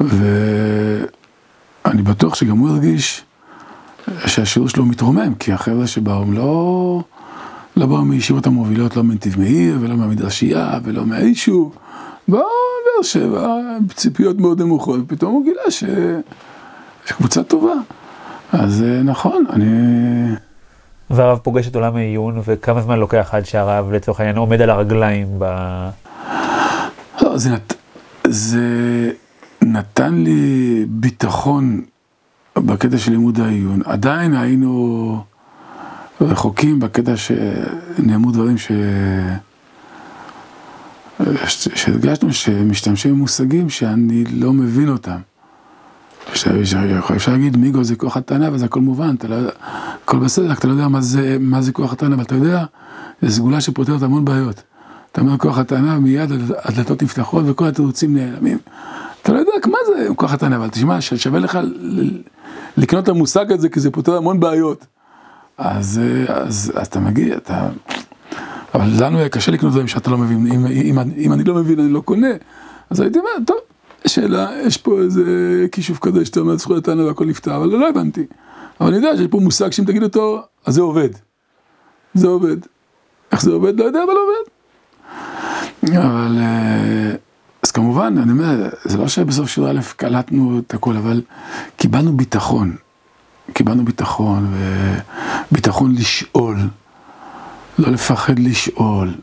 ואני בטוח שגם הוא הרגיש שהשיעור שלו מתרומם, כי החבר'ה שבאו הם לא, לא באו מישיבות המובילות, לא מנתיב מאיר, ולא מהמדרשייה, ולא מהיישוב, באו מבאר שבע, בציפיות מאוד נמוכות, ופתאום הוא גילה ש... שקבוצה טובה. אז אה, נכון, אני... והרב פוגש את עולם העיון, וכמה זמן לוקח עד שהרב לצורך העניין עומד על הרגליים ב... לא, זה, נת... זה נתן לי ביטחון בקטע של לימוד העיון. עדיין היינו רחוקים בקטע שנאמרו דברים ש... שהרגשנו שמשתמשים במושגים שאני לא מבין אותם. אפשר להגיד מיגו זה כוח הטענה וזה הכל מובן, אתה לא יודע, הכל בסדר, אתה לא יודע מה זה, מה זה כוח הטענה, אבל אתה יודע, זו סגולה שפותרת המון בעיות. אתה אומר כוח הטענה, מיד הדלתות נפתחות וכל התירוצים נעלמים. אתה לא יודע מה זה כוח הטענה, אבל תשמע, שווה לך לקנות את המושג הזה, כי זה פותר המון בעיות. אז, אז, אז אתה מגיע, אתה... אבל לנו היה קשה לקנות דברים שאתה לא מבין, אם, אם, אם אני לא מבין, אני לא קונה. אז הייתי אומר, טוב, שאלה, יש פה איזה כישוף כזה שאתה אומר זכויות הטענה והכל נפתר, אבל לא הבנתי. אבל אני יודע שיש פה מושג שאם תגיד אותו, אז זה עובד. זה עובד. איך זה עובד? לא יודע, אבל עובד. אבל... אז כמובן, אני אומר, זה לא שבסוף שיעור א' קלטנו את הכל, אבל קיבלנו ביטחון. קיבלנו ביטחון, וביטחון לשאול, לא לפחד לשאול.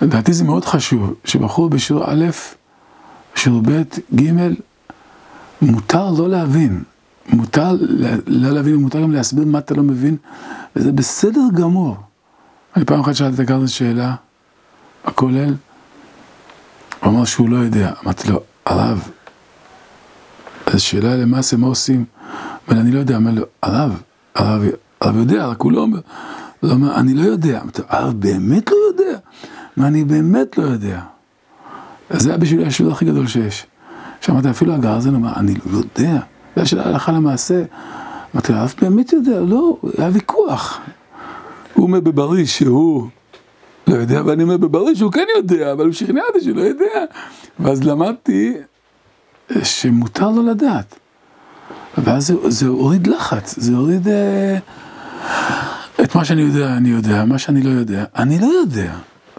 ולדעתי זה מאוד חשוב, שבחור בשיעור א', שיעור ב', ג', מותר לא להבין, מותר לא להבין, מותר גם להסביר מה אתה לא מבין, וזה בסדר גמור. אני פעם אחת שאלתי את הגרזן שאלה, הכולל, הוא אמר שהוא לא יודע, אמרתי לו, הרב, אז שאלה למעשה מה עושים, אבל אני לא יודע, אמר לו, הרב, הרב, הרב יודע, רק הוא לא אומר, לא אומר, אני לא יודע, אמרתי הרב באמת לא יודע? מה, אני באמת לא יודע. זה היה בשבילי השביל הכי גדול שיש. שאמרתי, אפילו הגרזן אמר, אני לא יודע. זה השאלה הלכה למעשה. אמרתי, הרב באמת יודע, לא, היה ויכוח. הוא אומר בבריא שהוא לא יודע, ואני אומר בבריא שהוא כן יודע, אבל הוא שכנע אותי שהוא לא יודע. ואז למדתי שמותר לו לדעת. ואז זה, זה הוריד לחץ, זה הוריד אה, את מה שאני יודע, אני יודע, מה שאני לא יודע, אני לא יודע,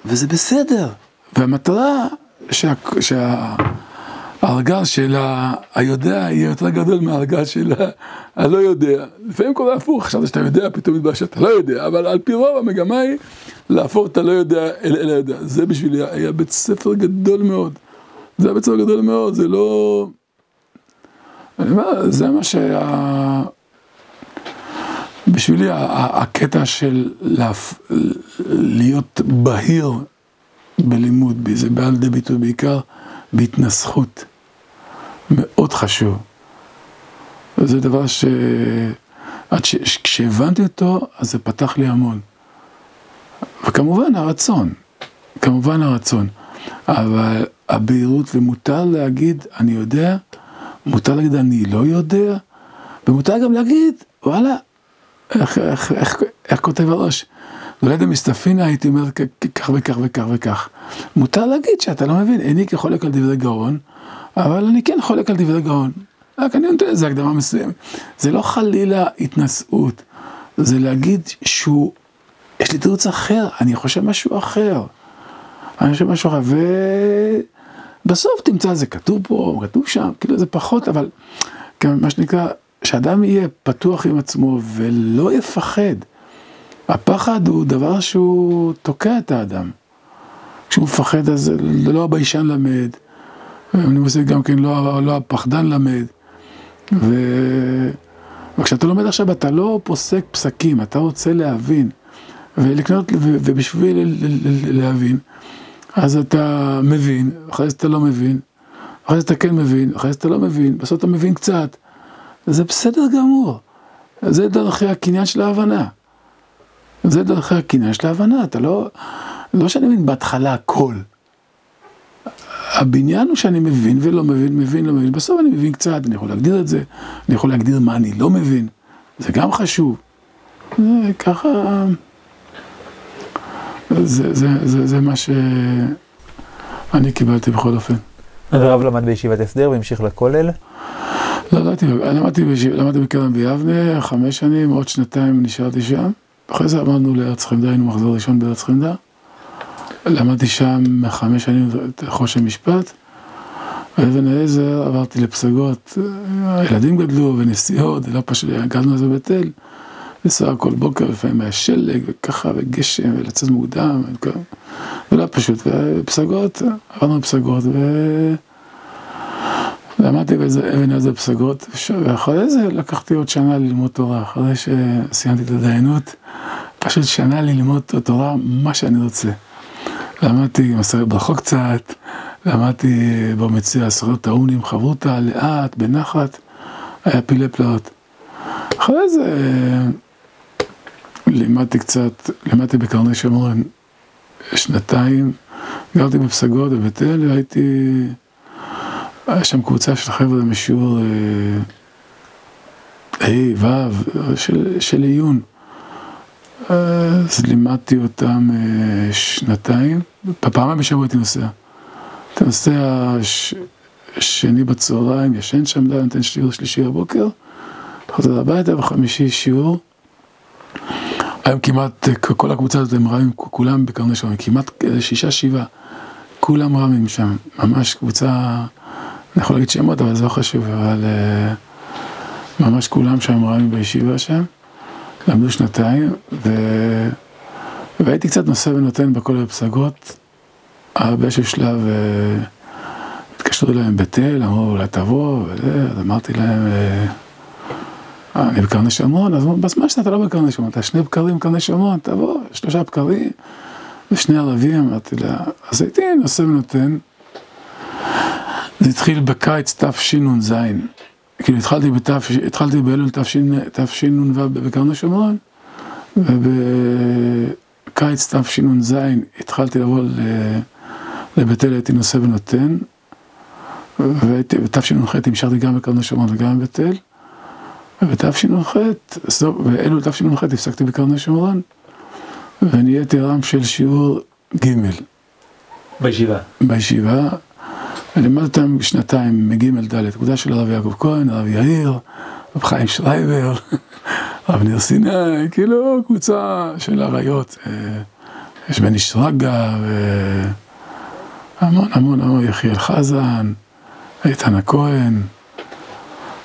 וזה בסדר. והמטרה שה... שה הארגז של היודע יהיה יותר גדול מהארגז של הלא יודע. לפעמים קורה הפוך, חשבת שאתה יודע, פתאום מתברר שאתה לא יודע, אבל על פי רוב המגמה היא להפוך את הלא יודע אל אל היודע. זה בשבילי היה בית ספר גדול מאוד. זה היה בית ספר גדול מאוד, זה לא... אני אומר, זה מה שהיה... בשבילי הקטע של להיות בהיר בלימוד, זה בא לידי ביטוי בעיקר בהתנסחות. מאוד חשוב. וזה דבר ש... ש... כשהבנתי אותו, אז זה פתח לי המון. וכמובן הרצון, כמובן הרצון, אבל הבהירות, ומותר להגיד אני יודע, מותר להגיד אני לא יודע, ומותר גם להגיד וואלה, איך, איך, איך, איך כותב הראש? אולי במסתפינה הייתי אומר כך וכך וכך וכך. מותר להגיד שאתה לא מבין, איני כחולק על דברי גאון, אבל אני כן חולק על דברי גאון. רק אני נותן לזה הקדמה מסוימת. זה לא חלילה התנשאות, זה להגיד שהוא, יש לי תירוץ אחר, אני חושב משהו אחר. אני חושב משהו אחר, ובסוף תמצא זה כתוב פה, כתוב שם, כאילו זה פחות, אבל מה שנקרא, שאדם יהיה פתוח עם עצמו ולא יפחד. הפחד הוא דבר שהוא תוקע את האדם. כשהוא מפחד אז לא הביישן למד, אני עושה גם כן לא, לא הפחדן למד. ו... וכשאתה לומד עכשיו אתה לא פוסק פסקים, אתה רוצה להבין. ולקנות, ו... ובשביל להבין, אז אתה מבין, אחרי זה אתה לא מבין, אחרי זה אתה כן מבין, אחרי זה אתה לא מבין, בסוף אתה מבין קצת. זה בסדר גמור. זה דרכי הקניין של ההבנה. זה דרכי הקניין של ההבנה, אתה לא, לא שאני מבין בהתחלה הכל. הבניין הוא שאני מבין ולא מבין, מבין, לא מבין, בסוף אני מבין קצת, אני יכול להגדיר את זה, אני יכול להגדיר מה אני לא מבין, זה גם חשוב. ככה, זה, זה, זה, זה מה שאני קיבלתי בכל אופן. הרב למד בישיבת הסדר והמשיך לכולל? לא, למדתי, למדתי, למדתי בקרן ביבנה, חמש שנים, עוד שנתיים נשארתי שם. אחרי זה עמדנו לארץ חמדה, היינו מחזור ראשון בארץ חמדה. למדתי שם חמש שנים את חושן משפט. באבן העזר עברתי לפסגות, הילדים גדלו ונסיעות, זה לא פשוט, גרנו לזה בתל. לנסוע כל בוקר, לפעמים היה שלג וככה וגשם ולצאת מוקדם, ולא פשוט, ופסגות, עברנו לפסגות ולמדתי באיזה אבן עזר פסגות, ואחרי זה לקחתי עוד שנה ללמוד תורה, אחרי שסיימתי את הדיינות, פשוט שנה ללמוד תורה מה שאני רוצה. למדתי מסרת ברכות קצת, למדתי במציע עשרות האומנים, חברותא, לאט, בנחת, היה פילי פלאות. אחרי זה לימדתי קצת, לימדתי בקרני שומרון שנתיים, גרתי בפסגות בבית אל, והייתי, היה שם קבוצה של חבר'ה משיעור ה', ו', של עיון. אז לימדתי אותם אה, שנתיים, פעמיים בשבוע הייתי נוסע. הייתי נוסע. שני בצהריים, ישן שם, לא נותן שיעור שלישי בבוקר, חוזר הביתה, וחמישי שיעור. היום כמעט, כל הקבוצה הזאת הם רמים, כולם בקרני שומעים, כמעט שישה, שבעה, כולם רמים שם, ממש קבוצה, אני יכול להגיד שמות, אבל זה לא חשוב, אבל אה, ממש כולם שם רמים בישיבה שם. למדו שנתיים, ו... והייתי קצת נושא ונותן בכל הפסגות, באיזשהו שלב התקשרו אליהם בתל, אמרו אולי תבוא, וזה, אז אמרתי להם, אה, אני בקרני שומרון, אז בזמן שאתה לא בקרני שומרון, אתה שני בקרים בקרני שומרון, תבוא, שלושה בקרים, ושני ערבים, אמרתי לה, אז הייתי נושא ונותן. זה התחיל בקיץ תשנ"ז, כאילו התחלתי, בתף, התחלתי באלול תשנ"ו בקרני שומרון, ובקיץ תשנ"ז התחלתי לבוא לבית אל, הייתי נושא ונותן, ובתשנ"ח המשכתי גם בקרני שומרון וגם בבית אל. ובתשנ"ח, באלול תשנ"ח הפסקתי בקרני שומרון, ונהייתי רם של שיעור ג' בישיבה. בישיבה, ולימדתי אותם שנתיים מג' ד', קבוצה של הרב יעקב כהן, הרב יאיר, רב חיים שרייבר, רב ניר סיני, כאילו קבוצה של אריות, יש בני שרגא, והמון המון המון, יחיאל חזן, איתן הכהן.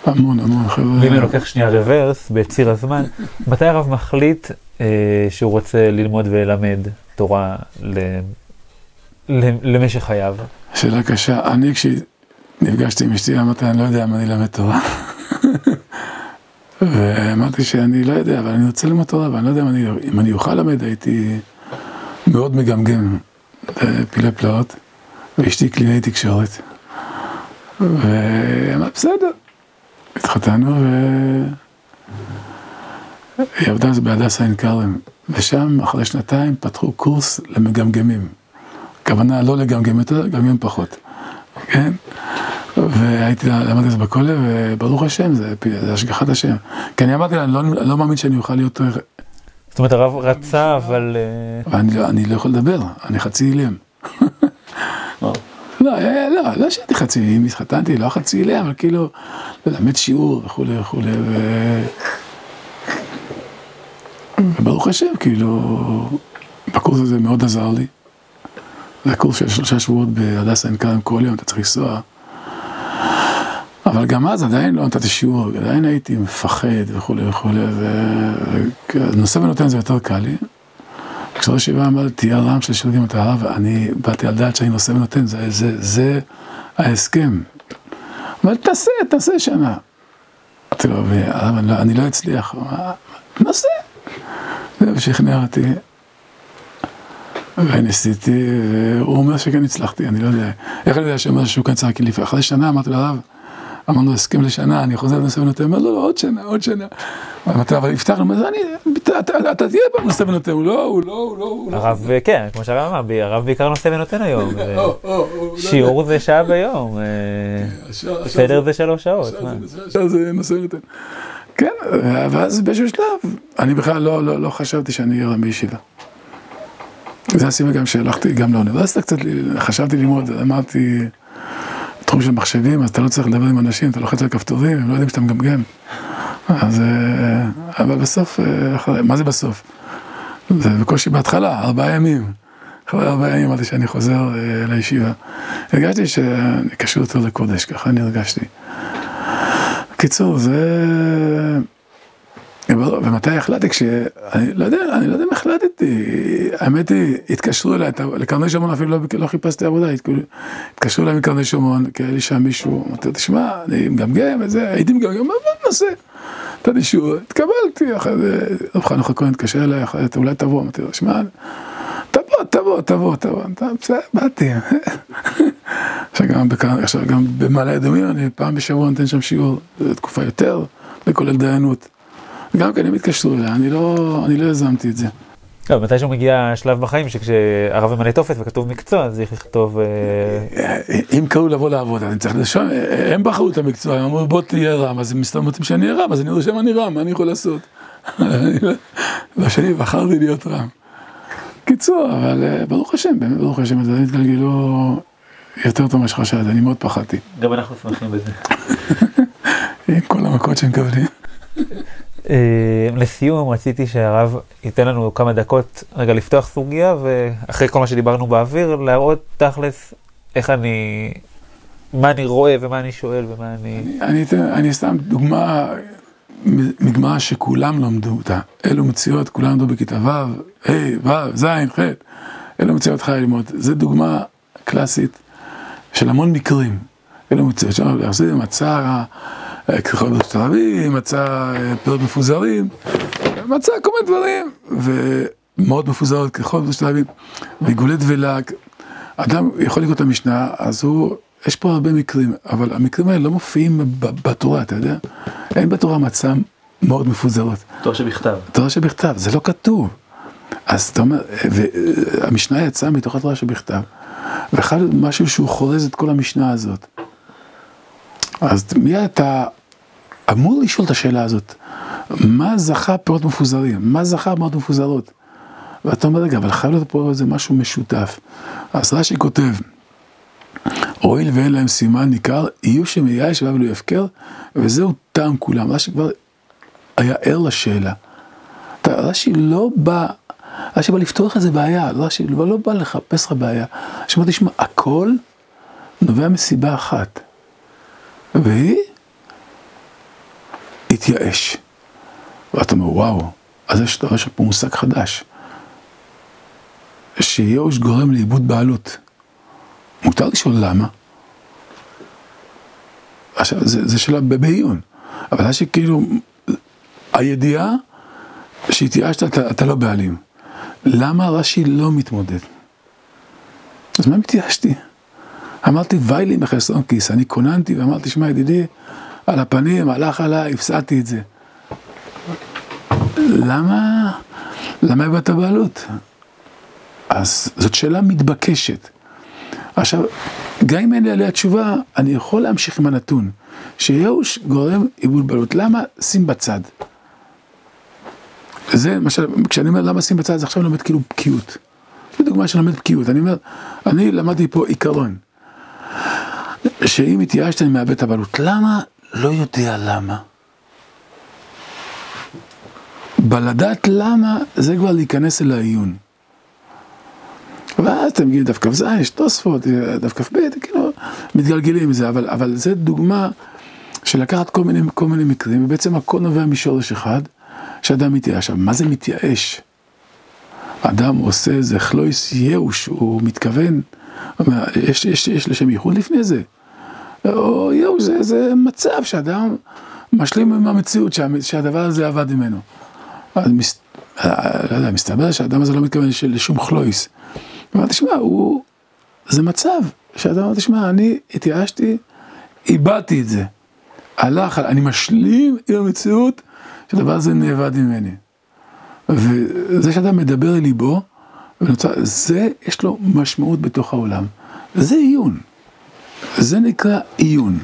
המון המון חבר'ה. ואם אני לוקח שנייה רוורס בציר הזמן, מתי הרב מחליט אה, שהוא רוצה ללמוד וללמד תורה ל, למשך חייו? שאלה קשה. אני כשנפגשתי עם אשתי אמרתי, אני לא יודע אם אני אלמד תורה. ואמרתי שאני לא יודע, אבל אני רוצה ללמוד תורה, ואני לא יודע אם אני, אם אני אוכל ללמד, הייתי מאוד מגמגם פילי פלאות, ואשתי קלינאי תקשורת. ואמרתי, בסדר. התחתנו והיא עבדה אז בהדסה עין כרם, ושם אחרי שנתיים פתחו קורס למגמגמים. הכוונה לא לגמגם יותר, לגמגם פחות, כן? והייתי, למדתי את זה בכולל, וברוך השם, זה, זה השגחת השם. כי אני אמרתי לה, אני לא, לא מאמין שאני אוכל להיות... זאת אומרת, הרב רצה, אבל... אני לא, אני לא יכול לדבר, אני חצי אילם. לא, אה, לא, לא שהייתי חצי, אם התחתנתי, לא חצי אילם, אבל כאילו, ללמד שיעור וכולי וכולי, ו... וברוך השם, כאילו, בקורס הזה מאוד עזר לי. זה קורס של שלושה שבועות בהדסה עין כרם כל יום, אתה צריך לנסוע. אבל גם אז עדיין לא נתתי שיעור, עדיין הייתי מפחד וכולי וכולי, ונושא ונותן זה יותר קל לי. כשראש ישיבה אמר, תהיה רם של שיעורים אתה הרב, אני באתי על דעת שאני נושא ונותן, זה, זה, זה ההסכם. אבל תעשה, תעשה שנה. אמרתי לו, לא, אני לא אצליח. נעשה. זה שכנע אותי. וניסיתי, והוא אומר שכן הצלחתי, אני לא יודע. איך אני יודע שאומר שהוא כאן צעק לי, אחרי שנה אמרתי לו, הרב, אמרנו הסכם לשנה, אני חוזר לנושא ונותן, הוא אומר, לא, לא, עוד שנה, עוד שנה. אבל הבטחנו, אתה תהיה פעם נושא ונותן, הוא לא, הוא לא, הוא לא. הרב, כן, כמו שהרב אמר, הרב בעיקר נושא ונותן היום. שיעור זה שעה ביום, סדר זה שלוש שעות. זה נושא ונותן. כן, ואז באיזשהו שלב, אני בכלל לא חשבתי שאני רם בישיבה. זה הסיבה גם שהלכתי גם לאוניברסיטה קצת, חשבתי ללמוד, אמרתי... תחום של מחשבים, אז אתה לא צריך לדבר עם אנשים, אתה לוחץ על כפתורים, הם לא יודעים שאתה מגמגם. אז, אבל בסוף, מה זה בסוף? זה בקושי בהתחלה, ארבעה ימים. אחרי ארבעה ימים אמרתי שאני חוזר לישיבה. הרגשתי שאני קשור יותר לקודש, ככה אני הרגשתי. קיצור, זה... ומתי החלטתי? כש... אני לא יודע, אני לא יודע אם החלטתי. האמת היא, התקשרו אליי, לקרני שומרון אפילו לא, לא חיפשתי עבודה, התקשרו אליי מקרני שומרון, כי היה לי שם מישהו, אמרתי, תשמע, אני מגמגם וזה, הייתי מגמגם, מה נעשה? נתתי שיעור, התקבלתי, אחרי זה, רב חנוך הכהן התקשר אליי, אחרי זה, אולי תבוא, אמרתי לו, שמע, תבוא, תבוא, תבוא, תבוא, בסדר, באתי. עכשיו גם במעלה אדומים, אני פעם בשבוע נותן שם שיעור, זו תקופה יותר, לכולל דיינות. גם כן הם התקשרו אליה, אני לא, אני לא יזמתי את זה. לא, מתי שהוא מגיע שלב בחיים שכשהרב ממלא טופס וכתוב מקצוע, אז צריך לכתוב... אם קראו לבוא לעבוד, אני צריך לרשום, הם בחרו את המקצוע, הם אמרו בוא תהיה רם, אז הם מסתובבים אותי שאני אהיה רם, אז אני רושם אני רם, מה אני יכול לעשות? לא שאני בחרתי להיות רם. קיצור, אבל ברוך השם, באמת ברוך השם, זה התגלגלו יותר טוב ממה שחשבתי, אני מאוד פחדתי. גם אנחנו שמחים בזה. עם כל המכות שהם מקבלים. לסיום רציתי שהרב ייתן לנו כמה דקות רגע לפתוח סוגיה ואחרי כל מה שדיברנו באוויר להראות תכלס איך אני, מה אני רואה ומה אני שואל ומה אני... אני, אני סתם דוגמה מגמרא שכולם למדו אותה, אלו מציאות כולם למדו בכיתה ו', ה', ו', ז', ח', אלו מציאות חי ללמוד, זה דוגמה קלאסית של המון מקרים, אלו מוצא, שם להחזיר מצא ככל תל אביב, מצא פירות מפוזרים, מצא כל מיני דברים, ומאוד מפוזרות ככל תל אביב, ועיגולי דבלה, אדם יכול לקרוא את המשנה, אז הוא, יש פה הרבה מקרים, אבל המקרים האלה לא מופיעים בתורה, אתה יודע? אין בתורה מצע מאוד מפוזרות. תורה שבכתב. תורה שבכתב, זה לא כתוב. אז אתה אומר, והמשנה יצאה מתוך התורה שבכתב, ואחד משהו שהוא חורז את כל המשנה הזאת. אז מיד אתה אמור לשאול את השאלה הזאת, מה זכה פירות מפוזרים? מה זכה פירות מפוזרות? ואתה אומר, רגע, אבל חייב להיות פה איזה משהו משותף. אז רש"י כותב, הואיל ואין להם סימן ניכר, יהיו שמייאש ולא יפקר, וזהו טעם כולם. רש"י כבר היה ער לשאלה. רש"י לא בא, רש"י בא לפתוח איזה בעיה, רש"י לא בא לחפש לך בעיה. רש"י אומר, תשמע, הכל נובע מסיבה אחת, והיא התייאש. ואתה אומר, וואו, אז יש פה מושג חדש. שייאוש גורם לאיבוד בעלות. מותר לשאול למה. עכשיו, זה, זה שאלה בעיון, אבל היה שכאילו, הידיעה שהתייאשת, אתה, אתה לא בעלים. למה רש"י לא מתמודד? אז מה מתייאשתי? אמרתי, ויילי מחסרון כיס, אני כוננתי ואמרתי, שמע ידידי, על הפנים, הלך עליי, הפסדתי את זה. למה, למה איבדת בעלות? אז זאת שאלה מתבקשת. עכשיו, גם אם אין לי עליה תשובה, אני יכול להמשיך עם הנתון, שייאוש גורם עיבוד בעלות. למה? שים בצד. זה למשל, כשאני אומר למה שים בצד, זה עכשיו לומד כאילו בקיאות. זו דוגמה של לומד בקיאות. אני אומר, אני למדתי פה עיקרון, שאם התייאשת אני מאבד את הבעלות. למה? לא יודע למה. בלדעת למה, זה כבר להיכנס אל העיון. ואז אתם מגיעים דף כ"ז, יש תוספות, דף כ"ב, כאילו, מתגלגלים עם זה, אבל, אבל זה דוגמה של לקחת כל מיני, כל מיני מקרים, ובעצם הכל נובע משורש אחד, שאדם מתייאש. מה זה מתייאש? אדם עושה איזה חלויס ייאוש, הוא מתכוון, יש, יש, יש לשם ייחוד לפני זה. או ייאוש, זה, זה מצב שאדם משלים עם המציאות, שה, שהדבר הזה עבד ממנו. אז מס, לא יודע, מסתבר שהאדם הזה לא מתכוון לשום חלויס. אמרתי, תשמע, הוא... זה מצב שאתה אומר, תשמע, אני התייאשתי, איבדתי את זה. הלך, אני משלים עם המציאות שהדבר הזה נאבד ממני. וזה שאתה מדבר אל ליבו, זה יש לו משמעות בתוך העולם. זה עיון. זה נקרא עיון.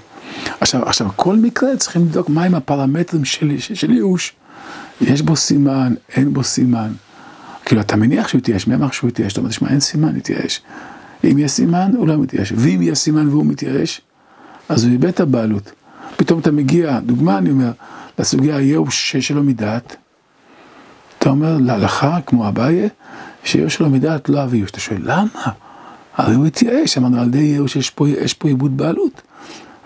עכשיו, עכשיו, כל מקרה צריכים לבדוק מהם הפרמטרים של, של, של ייאוש. יש בו סימן, אין בו סימן. כאילו, אתה מניח שהוא יתייאש, מי אמר שהוא יתייאש? אתה אומר, תשמע, אין סימן, יתייאש. אם יש סימן, הוא לא מתייאש. ואם יש סימן והוא מתייאש, אז הוא איבד את הבעלות. פתאום אתה מגיע, דוגמה אני אומר, לסוגיה הייאוש שלו מדעת. אתה אומר להלכה, כמו אביי, שייאוש שלו מדעת לא אבי ייאוש. אתה שואל, למה? הרי הוא התייאש, אמרנו, על ידי ייאוש יש פה, איבוד בעלות.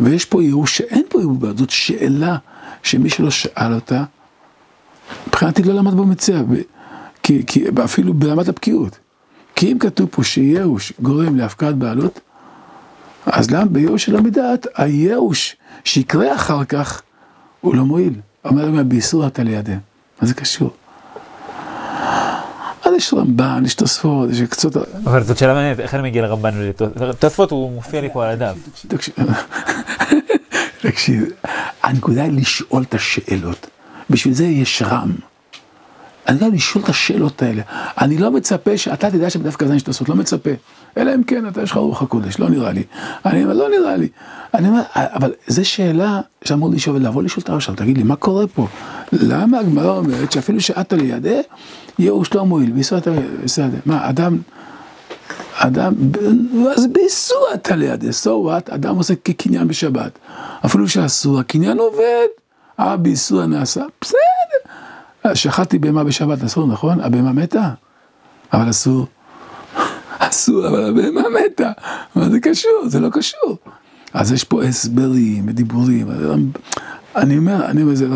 ויש פה ייאוש שאין פה איבוד בעלות. זאת שאלה שמי שלא שאל אותה, מבחינתי לא למד במציאה. כי, כי אפילו ברמת הבקיאות. כי אם כתוב פה שייאוש גורם להפקעת בעלות, אז למה בייאוש של המדעת, הייאוש שיקרה אחר כך, הוא לא מועיל. אומר להם, באיסור אתה לידי. מה זה קשור? אז יש רמב"ן, יש תוספות, יש קצות... אבל זאת שאלה מעניינת, איך אני מגיע לרמב"ן תוספות? הוא מופיע לי פה על הדף. תקשיב, הנקודה היא לשאול את השאלות. בשביל זה יש רם. אני גם לשאול את השאלות האלה. אני לא מצפה שאתה תדע שבדווקא זה יש תוספות, לא מצפה. אלא אם כן, אתה יש לך רוח הקודש, לא נראה לי. אני אומר, לא נראה לי. אני אומר, אבל זו שאלה שאמור לשאול ולבוא לשאול את הרב עכשיו, תגיד לי, מה קורה פה? למה הגמרא אומרת שאפילו שאת על ידה, ייאוש לא מועיל, ביסוד אתה בסדר. מה, אדם, אדם, אז באיסור אתה לידה, so what, אדם עושה כקניין בשבת. אפילו שאסור, הקניין עובד, אה, באיסור הנעשה, בסדר. שחטתי בהמה בשבת אסור, נכון? הבהמה מתה? אבל אסור. אסור, אבל הבהמה מתה. מה זה קשור? זה לא קשור. אז יש פה הסברים ודיבורים. אני אומר, אני אומר, זה,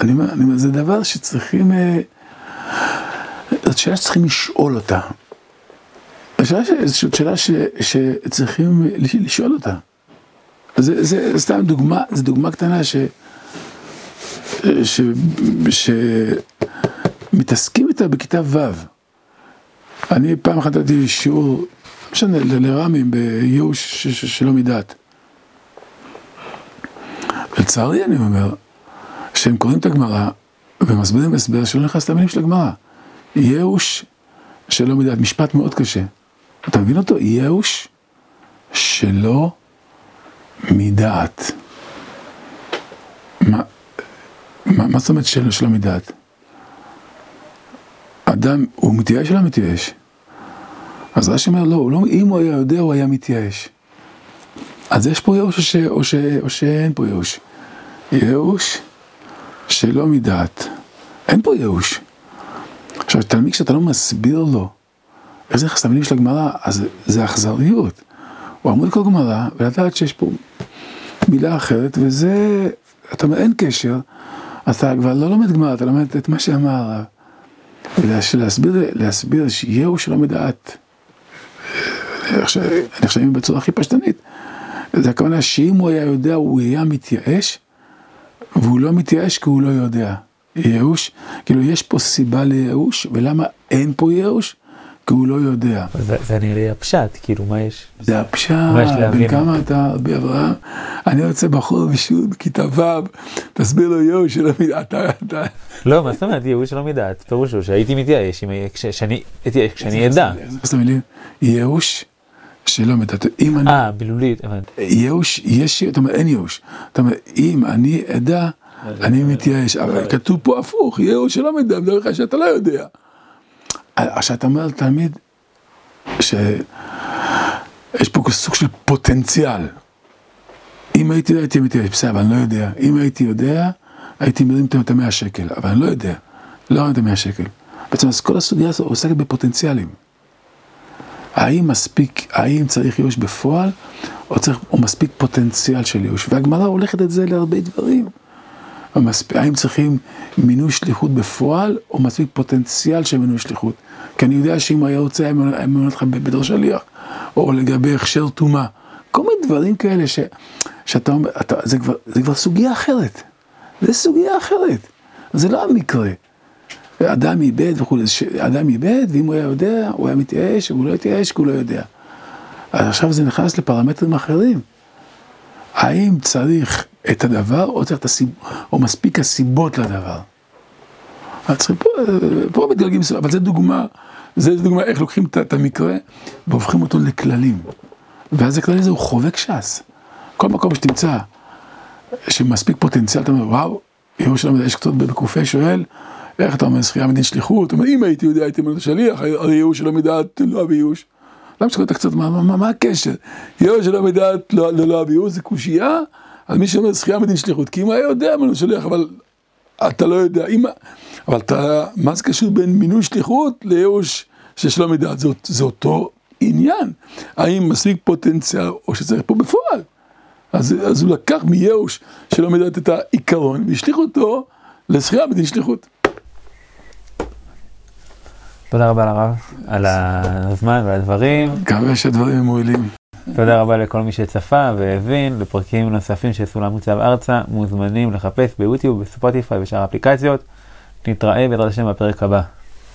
אני אומר, אני אומר, זה דבר שצריכים, אה, זאת שאלה שצריכים לשאול אותה. זאת שאלה ש, שצריכים לשאול אותה. זה, זה סתם דוגמה, זו דוגמה קטנה ש... שמתעסקים איתה בכיתה ו'. אני פעם אחת הייתי שיעור, לא משנה, לרמים בייאוש שלא מדעת. לצערי אני אומר, שהם קוראים את הגמרא ומסבירים הסבר שלא נכנס למילים של הגמרא. ייאוש שלא מדעת, משפט מאוד קשה. אתה מבין אותו? ייאוש שלא מדעת. מה, מה, זאת אומרת שלא, מדעת? אדם, הוא מתייאש או לא מתייאש? אז רש"י אומר, לא, לא, אם הוא היה יודע, הוא היה מתייאש. אז יש פה ייאוש או, ש, או, ש, או שאין פה ייאוש? ייאוש שלא מדעת. אין פה ייאוש. עכשיו, תלמיד, כשאתה לא מסביר לו איך זה נכנס למילים של הגמרא, אז זה אכזריות. הוא אמור לקרוא גמרא ולדעת שיש פה מילה אחרת, וזה, אתה אומר, אין קשר, אתה כבר לא לומד גמרא, אתה לומד את מה שאמר הרב. ולהסביר, להסביר שיהו שלא מדעת, נחשבים בצורה הכי פשטנית. זה הכוונה שאם הוא היה יודע, הוא היה מתייאש, והוא לא מתייאש כי הוא לא יודע. ייאוש, כאילו יש פה סיבה לייאוש, ולמה אין פה ייאוש? כי הוא לא יודע. זה נראה הפשט, כאילו, מה יש? זה הפשט, בן כמה אתה, רבי אברהם? אני רוצה בחור בשיעור בכיתה ו', תסביר לו ייאוש שלא מדעת, אתה... לא, מה זאת אומרת, ייאוש שלא מדעת, פירושו שהייתי מתייאש, כשאני אדע. זאת המילים, ייאוש שלא מדעת, אם אני... אה, בילולית, הבנתי. ייאוש, יש, אתה אומר, אין ייאוש. אתה אומר, אם אני אדע, אני מתייאש, אבל כתוב פה הפוך, ייאוש שלא מדע, בדרך כלל שאתה לא יודע. עכשיו אתה אומר לתלמיד שיש פה סוג של פוטנציאל. אם הייתי יודע, הייתי מתייאש, בסדר, אבל אני לא יודע. אם הייתי יודע, הייתי מרים את המאה שקל, אבל אני לא יודע. לא מרים את המאה שקל. בעצם אז כל הסוגיה הזאת עוסקת בפוטנציאלים. האם מספיק, האם צריך ייאוש בפועל, או, צריך, או מספיק פוטנציאל של ייאוש? והגמרא הולכת את זה להרבה דברים. האם צריכים מינוי שליחות בפועל, או מספיק פוטנציאל של מינוי שליחות? כי אני יודע שאם היה רוצה, היה ממונה אותך בבית שליח, או לגבי הכשר טומאה. כל מיני דברים כאלה ש, שאתה אומר, אתה, זה, כבר, זה כבר סוגיה אחרת. זה סוגיה אחרת. זה לא המקרה. אדם איבד וכולי, אדם איבד, ואם הוא היה יודע, הוא היה מתייאש, והוא לא התייאש כי הוא לא יודע. עכשיו זה נכנס לפרמטרים אחרים. האם צריך את הדבר, או צריך את הסיב... או מספיק הסיבות לדבר? פה, פה מתגלגים, אבל זה דוגמה, זה דוגמה איך לוקחים את המקרה והופכים אותו לכללים. ואז הכלל הזה הוא חובק ש"ס. כל מקום שתמצא שמספיק פוטנציאל, אתה אומר, וואו, יהוא שלום, יש קצת בקופה שואל, איך אתה אומר, זכייה מדין שליחות? אומר, אם הייתי יודע, הייתי אומר שליח, הרי ייאוש שלא מדעת, לא אבי ייאוש. למה שקוראים קצת, מה, מה, מה הקשר? ייאוש שלא מדעת, לא, לא, לא אבי ייאוש, זה קושייה, אז מי שאומר זכייה מדין שליחות, כי אם היה יודע, אמרנו שליח, אבל אתה לא יודע, אם, אבל אתה, מה זה קשור בין מינוי שליחות לייאוש ששלום מדעת? זה, זה אותו עניין. האם מספיק פוטנציאל, או שצריך פה בפועל? אז, אז הוא לקח מייאוש שלא מדעת את העיקרון, והשליך אותו לזכייה מדין שליחות. תודה רבה לרב על הזמן ועל הדברים. מקווה שהדברים מועילים. תודה רבה לכל מי שצפה והבין. לפרקים נוספים של סולם מוצב ארצה, מוזמנים לחפש ביוטיוב, בספוטיפיי ושאר האפליקציות. נתראה בעזרת השם בפרק הבא.